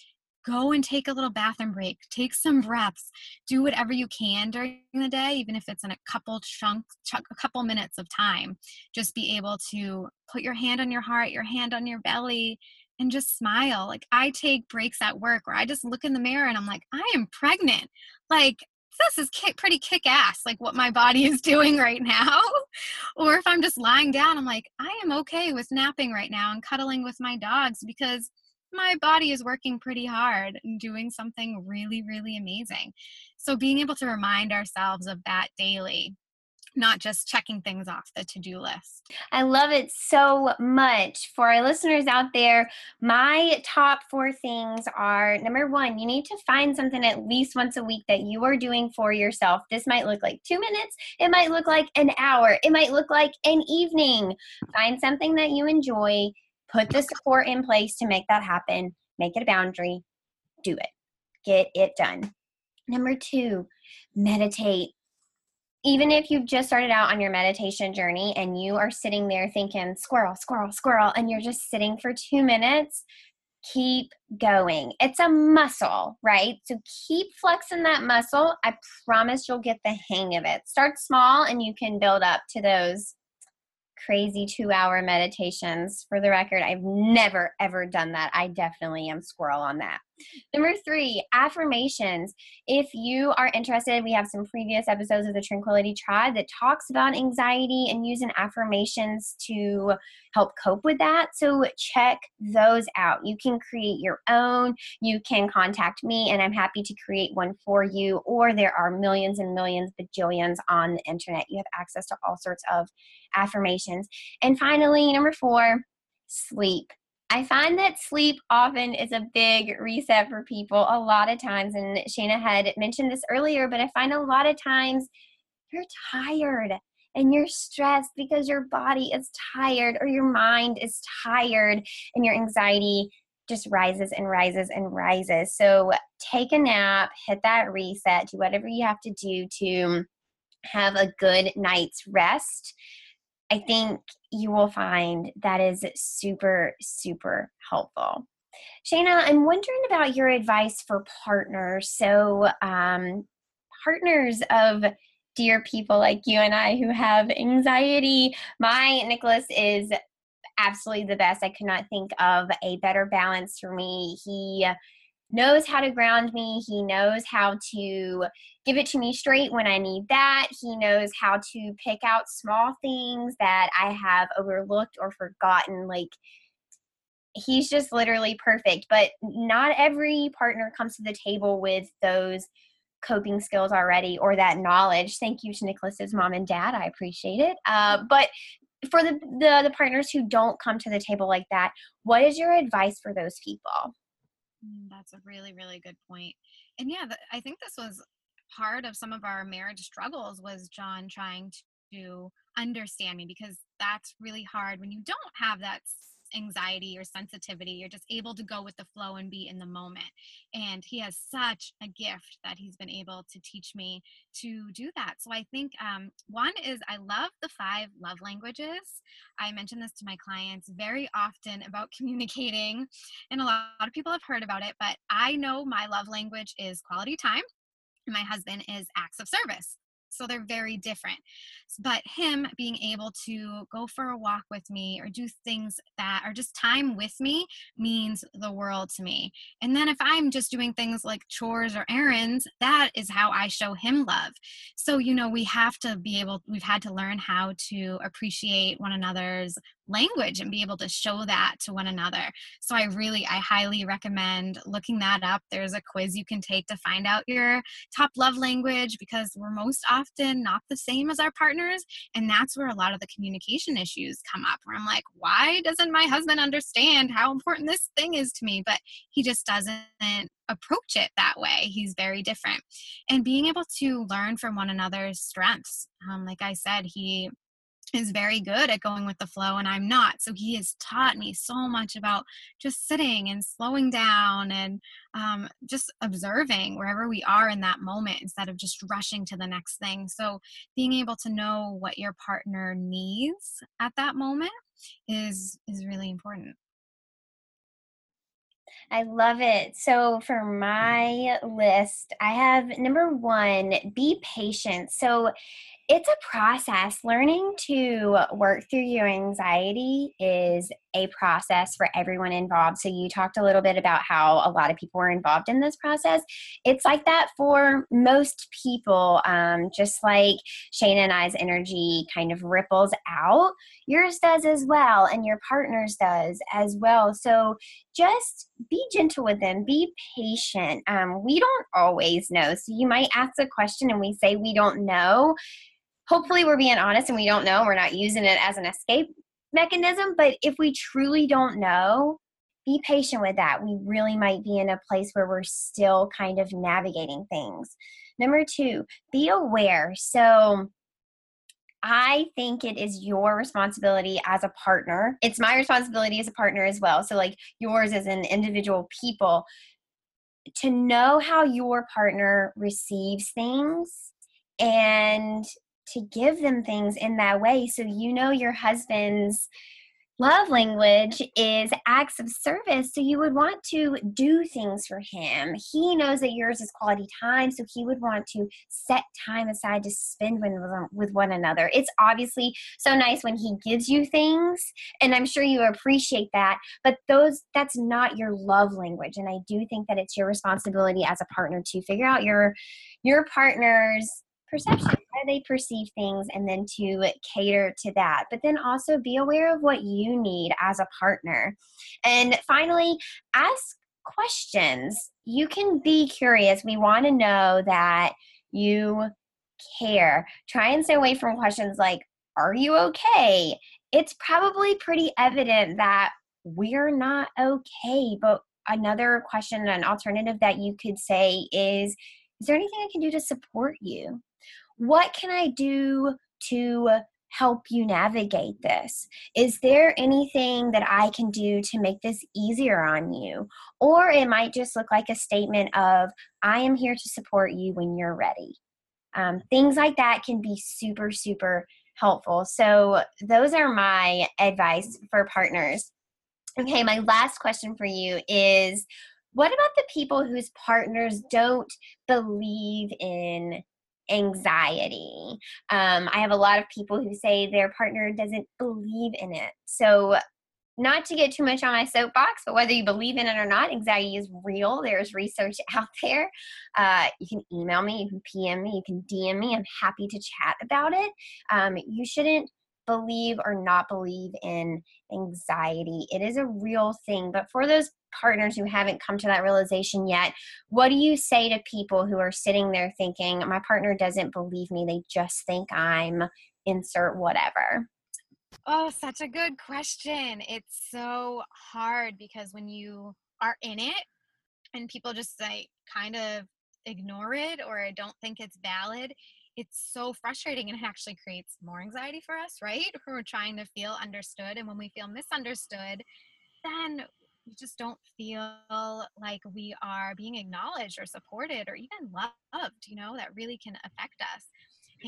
Speaker 3: go and take a little bathroom break take some breaths do whatever you can during the day even if it's in a couple chunks a couple minutes of time just be able to put your hand on your heart your hand on your belly and just smile. Like I take breaks at work where I just look in the mirror and I'm like, I am pregnant. Like this is pretty kick ass, like what my body is doing right now. or if I'm just lying down, I'm like, I am okay with napping right now and cuddling with my dogs because my body is working pretty hard and doing something really, really amazing. So being able to remind ourselves of that daily not just checking things off the to do list.
Speaker 2: I love it so much. For our listeners out there, my top four things are number one, you need to find something at least once a week that you are doing for yourself. This might look like two minutes, it might look like an hour, it might look like an evening. Find something that you enjoy, put the support in place to make that happen, make it a boundary, do it, get it done. Number two, meditate even if you've just started out on your meditation journey and you are sitting there thinking squirrel squirrel squirrel and you're just sitting for two minutes keep going. It's a muscle, right? So keep flexing that muscle. I promise you'll get the hang of it. Start small and you can build up to those crazy two hour meditations. For the record, I've never ever done that. I definitely am squirrel on that. Number three, affirmations. If you are interested, we have some previous episodes of the Tranquility Tribe that talks about anxiety and using affirmations to help cope with that. So check those out. You can create your own. You can contact me, and I'm happy to create one for you. Or there are millions and millions, bajillions on the internet. You have access to all sorts of affirmations. And finally, number four, sleep. I find that sleep often is a big reset for people a lot of times. And Shayna had mentioned this earlier, but I find a lot of times you're tired and you're stressed because your body is tired or your mind is tired and your anxiety just rises and rises and rises. So take a nap, hit that reset, do whatever you have to do to have a good night's rest I think you will find that is super, super helpful. Shayna, I'm wondering about your advice for partners. So, um, partners of dear people like you and I who have anxiety. My Nicholas is absolutely the best. I could not think of a better balance for me. He knows how to ground me. He knows how to give it to me straight when I need that. He knows how to pick out small things that I have overlooked or forgotten. Like, he's just literally perfect. But not every partner comes to the table with those coping skills already or that knowledge. Thank you to Nicholas's mom and dad. I appreciate it. Uh, but for the, the the partners who don't come to the table like that, what is your advice for those people?
Speaker 3: Mm, that's a really, really good point. And yeah, the, I think this was part of some of our marriage struggles was John trying to understand me because that's really hard when you don't have that anxiety or sensitivity. You're just able to go with the flow and be in the moment. And he has such a gift that he's been able to teach me to do that. So I think um, one is I love the five love languages. I mention this to my clients very often about communicating, and a lot of people have heard about it, but I know my love language is quality time. My husband is acts of service so they're very different. But him being able to go for a walk with me or do things that are just time with me means the world to me. And then if i'm just doing things like chores or errands that is how i show him love. So you know we have to be able we've had to learn how to appreciate one another's language and be able to show that to one another. So I really I highly recommend looking that up. There's a quiz you can take to find out your top love language because we're most often not the same as our partners and that's where a lot of the communication issues come up where I'm like, why doesn't my husband understand how important this thing is to me? But he just doesn't approach it that way. He's very different. And being able to learn from one another's strengths. Um, like I said, he is very good at going with the flow and I'm not. So he has taught me so much about just sitting and slowing down and um, just observing wherever we are in that moment instead of just rushing to the next thing. So being able to know what your partner needs at that moment is is really important.
Speaker 2: I love it. So, for my list, I have number one, be patient. So, it's a process. Learning to work through your anxiety is a process for everyone involved. So, you talked a little bit about how a lot of people were involved in this process. It's like that for most people, um, just like Shayna and I's energy kind of ripples out, yours does as well, and your partner's does as well. So, just be gentle with them, be patient. Um, we don't always know. So, you might ask a question and we say we don't know hopefully we're being honest and we don't know we're not using it as an escape mechanism but if we truly don't know be patient with that we really might be in a place where we're still kind of navigating things number two be aware so I think it is your responsibility as a partner. It's my responsibility as a partner as well. So, like yours as an individual people, to know how your partner receives things and to give them things in that way so you know your husband's love language is acts of service. So you would want to do things for him. He knows that yours is quality time, so he would want to set time aside to spend with, one another. It's obviously so nice when he gives you things, and I'm sure you appreciate that, but those that's not your love language. And I do think that it's your responsibility as a partner to figure out your your partner's perception, how they perceive things, and then to cater to that. But then also be aware of what you need as a partner. And finally, ask questions. You can be curious. We want to know that you care. Try and stay away from questions like, Are you okay? It's probably pretty evident that we're not okay. But another question, an alternative that you could say is, Is there anything I can do to support you? What can I do to help you navigate this? Is there anything that I can do to make this easier on you? Or it might just look like a statement of, I am here to support you when you're ready. Um, things like that can be super, super helpful. So, those are my advice for partners. Okay, my last question for you is what about the people whose partners don't believe in anxiety. Um, I have a lot of people who say their partner doesn't believe in it. So, not to get too much on my soapbox, but whether you believe in it or not, anxiety is real. There's research out there. Uh, you can email me, you can PM me, you can DM me. I'm happy to chat about it. Um, you shouldn't believe or not believe in anxiety. It is a real thing. But for those partners who haven't come to that realization yet, what do you say to people who are sitting there thinking, my partner doesn't believe me, they just think I'm insert whatever?
Speaker 3: Oh, such a good question. It's so hard because when you are in it and people just like kind of ignore it or don't think it's valid, it's so frustrating and it actually creates more anxiety for us, right? We're trying to feel understood. And when we feel misunderstood, then we just don't feel like we are being acknowledged or supported or even loved, you know, that really can affect us.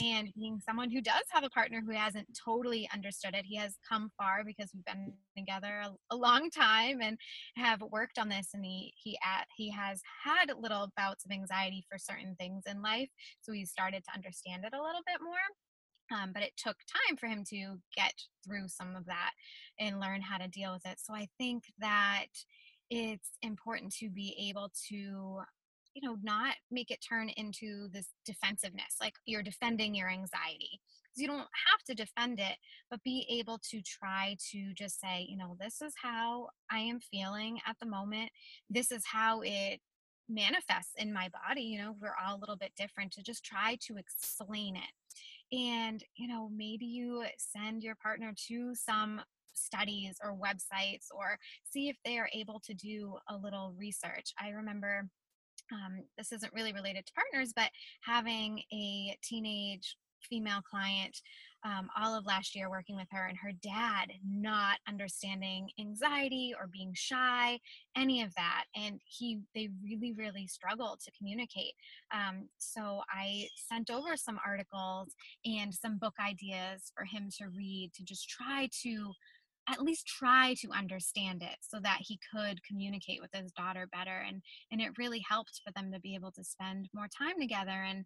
Speaker 3: And being someone who does have a partner who hasn't totally understood it, he has come far because we've been together a, a long time and have worked on this. And he he at, he has had little bouts of anxiety for certain things in life, so he started to understand it a little bit more. Um, but it took time for him to get through some of that and learn how to deal with it. So I think that it's important to be able to you know not make it turn into this defensiveness like you're defending your anxiety. You don't have to defend it but be able to try to just say you know this is how i am feeling at the moment. This is how it manifests in my body you know we're all a little bit different to just try to explain it and you know maybe you send your partner to some studies or websites or see if they are able to do a little research. I remember um, this isn't really related to partners but having a teenage female client um, all of last year working with her and her dad not understanding anxiety or being shy any of that and he they really really struggled to communicate. Um, so i sent over some articles and some book ideas for him to read to just try to at least try to understand it so that he could communicate with his daughter better and and it really helped for them to be able to spend more time together and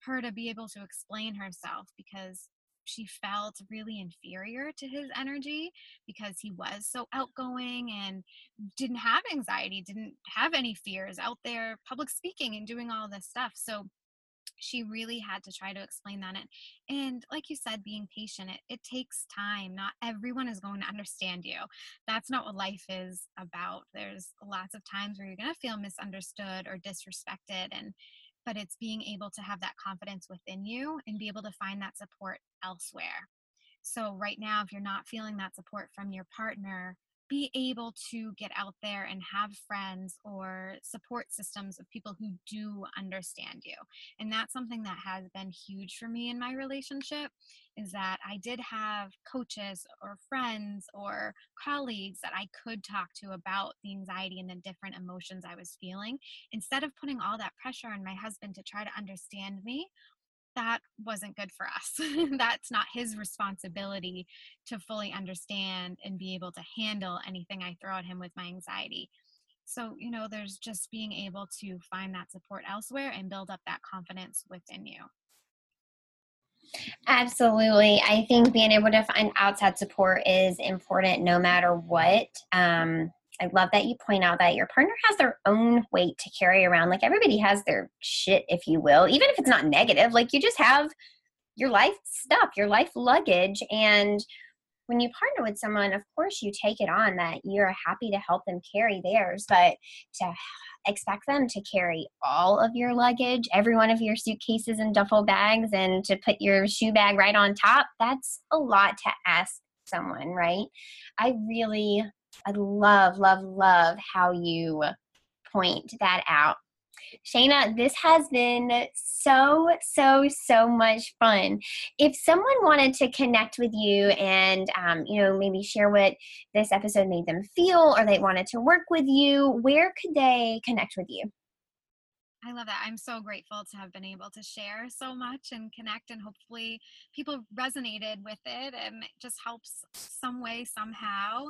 Speaker 3: her to be able to explain herself because she felt really inferior to his energy because he was so outgoing and didn't have anxiety, didn't have any fears out there public speaking and doing all this stuff. So she really had to try to explain that and, and like you said being patient it, it takes time. Not everyone is going to understand you. That's not what life is about. There's lots of times where you're going to feel misunderstood or disrespected and but it's being able to have that confidence within you and be able to find that support elsewhere. So, right now, if you're not feeling that support from your partner, be able to get out there and have friends or support systems of people who do understand you. And that's something that has been huge for me in my relationship is that I did have coaches or friends or colleagues that I could talk to about the anxiety and the different emotions I was feeling instead of putting all that pressure on my husband to try to understand me that wasn't good for us. That's not his responsibility to fully understand and be able to handle anything I throw at him with my anxiety. So, you know, there's just being able to find that support elsewhere and build up that confidence within you.
Speaker 2: Absolutely. I think being able to find outside support is important no matter what. Um, I love that you point out that your partner has their own weight to carry around. Like everybody has their shit, if you will, even if it's not negative. Like you just have your life stuff, your life luggage. And when you partner with someone, of course, you take it on that you're happy to help them carry theirs, but to expect them to carry all of your luggage, every one of your suitcases and duffel bags, and to put your shoe bag right on top, that's a lot to ask someone, right? I really, I love, love, love how you point that out. Shayna, this has been so, so, so much fun. If someone wanted to connect with you and, um, you know, maybe share what this episode made them feel or they wanted to work with you, where could they connect with you?
Speaker 3: I love that. I'm so grateful to have been able to share so much and connect, and hopefully, people resonated with it and it just helps some way, somehow.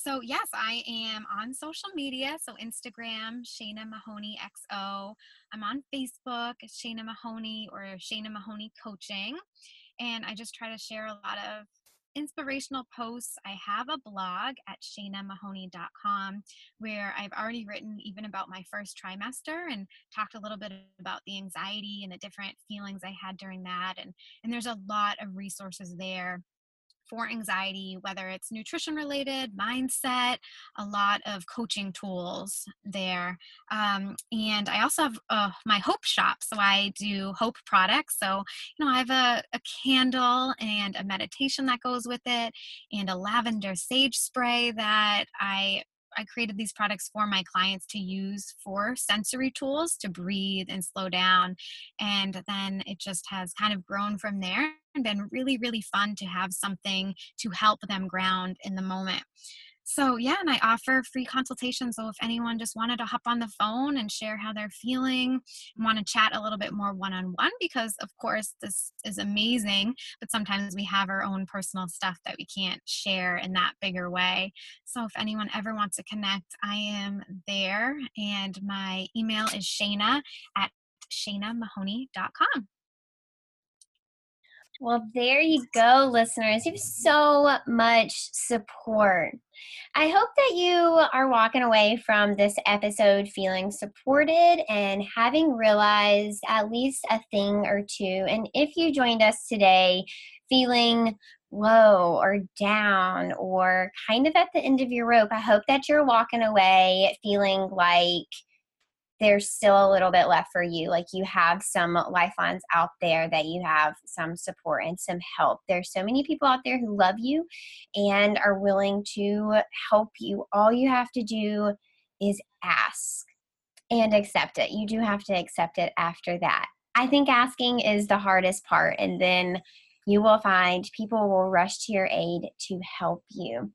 Speaker 3: So, yes, I am on social media. So, Instagram, Shayna Mahoney XO. I'm on Facebook, Shayna Mahoney or Shayna Mahoney Coaching. And I just try to share a lot of inspirational posts. I have a blog at shaynamahoney.com where I've already written even about my first trimester and talked a little bit about the anxiety and the different feelings I had during that. And, and there's a lot of resources there for anxiety, whether it's nutrition related, mindset, a lot of coaching tools there. Um, and I also have uh, my Hope shop. So I do Hope products. So, you know, I have a, a candle and a meditation that goes with it, and a lavender sage spray that I I created these products for my clients to use for sensory tools to breathe and slow down. And then it just has kind of grown from there been really, really fun to have something to help them ground in the moment. So, yeah, and I offer free consultations. So, if anyone just wanted to hop on the phone and share how they're feeling, want to chat a little bit more one on one, because of course, this is amazing, but sometimes we have our own personal stuff that we can't share in that bigger way. So, if anyone ever wants to connect, I am there. And my email is shayna at shaynamahoney.com.
Speaker 2: Well, there you go, listeners. You have so much support. I hope that you are walking away from this episode feeling supported and having realized at least a thing or two. And if you joined us today feeling low or down or kind of at the end of your rope, I hope that you're walking away feeling like there's still a little bit left for you. Like you have some lifelines out there that you have some support and some help. There's so many people out there who love you and are willing to help you. All you have to do is ask and accept it. You do have to accept it after that. I think asking is the hardest part. And then you will find people will rush to your aid to help you.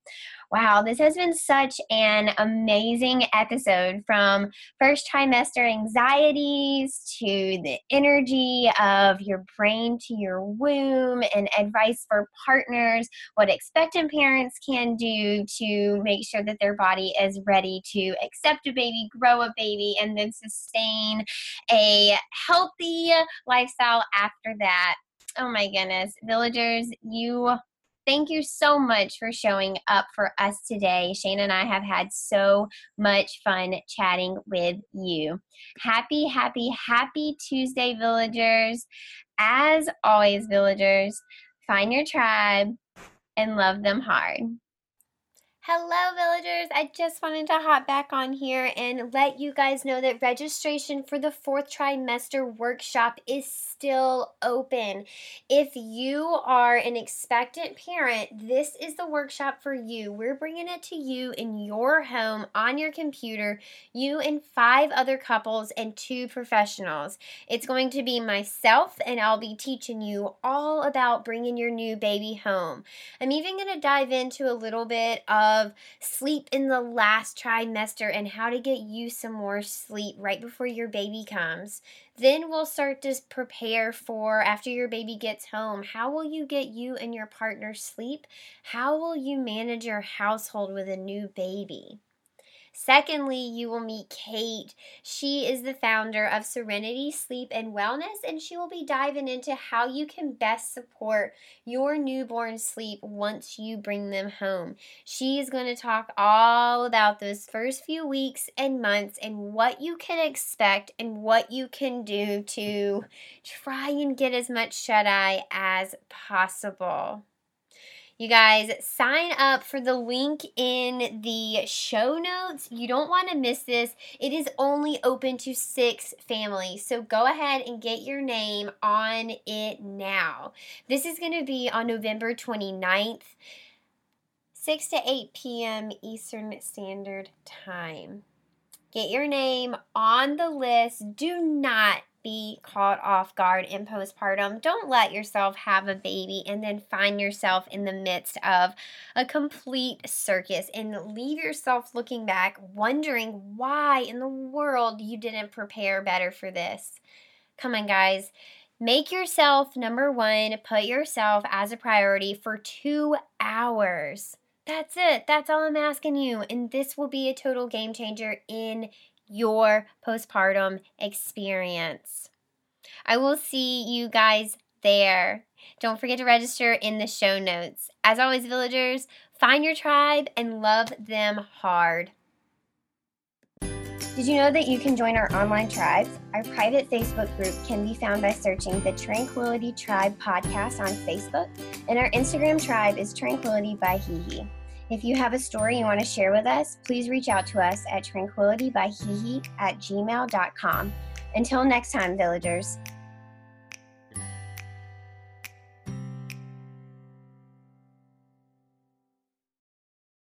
Speaker 2: Wow, this has been such an amazing episode from first trimester anxieties to the energy of your brain to your womb and advice for partners, what expectant parents can do to make sure that their body is ready to accept a baby, grow a baby, and then sustain a healthy lifestyle after that. Oh my goodness, villagers, you thank you so much for showing up for us today. Shane and I have had so much fun chatting with you. Happy, happy, happy Tuesday, villagers. As always, villagers, find your tribe and love them hard. Hello, villagers. I just wanted to hop back on here and let you guys know that registration for the fourth trimester workshop is still open. If you are an expectant parent, this is the workshop for you. We're bringing it to you in your home on your computer, you and five other couples and two professionals. It's going to be myself, and I'll be teaching you all about bringing your new baby home. I'm even going to dive into a little bit of of sleep in the last trimester and how to get you some more sleep right before your baby comes. Then we'll start to prepare for after your baby gets home. How will you get you and your partner sleep? How will you manage your household with a new baby? Secondly, you will meet Kate. She is the founder of Serenity Sleep and Wellness, and she will be diving into how you can best support your newborn sleep once you bring them home. She is going to talk all about those first few weeks and months and what you can expect and what you can do to try and get as much shut eye as possible. You guys, sign up for the link in the show notes. You don't want to miss this. It is only open to six families. So go ahead and get your name on it now. This is going to be on November 29th, 6 to 8 p.m. Eastern Standard Time. Get your name on the list. Do not be caught off guard in postpartum. Don't let yourself have a baby and then find yourself in the midst of a complete circus and leave yourself looking back, wondering why in the world you didn't prepare better for this. Come on, guys. Make yourself number one, put yourself as a priority for two hours. That's it. That's all I'm asking you. And this will be a total game changer in your postpartum experience. I will see you guys there. Don't forget to register in the show notes. As always, villagers, find your tribe and love them hard. Did you know that you can join our online tribes? Our private Facebook group can be found by searching the Tranquility Tribe podcast on Facebook, and our Instagram tribe is Tranquility by HeHe. If you have a story you want to share with us, please reach out to us at tranquilitybyhehe at gmail.com. Until next time, villagers,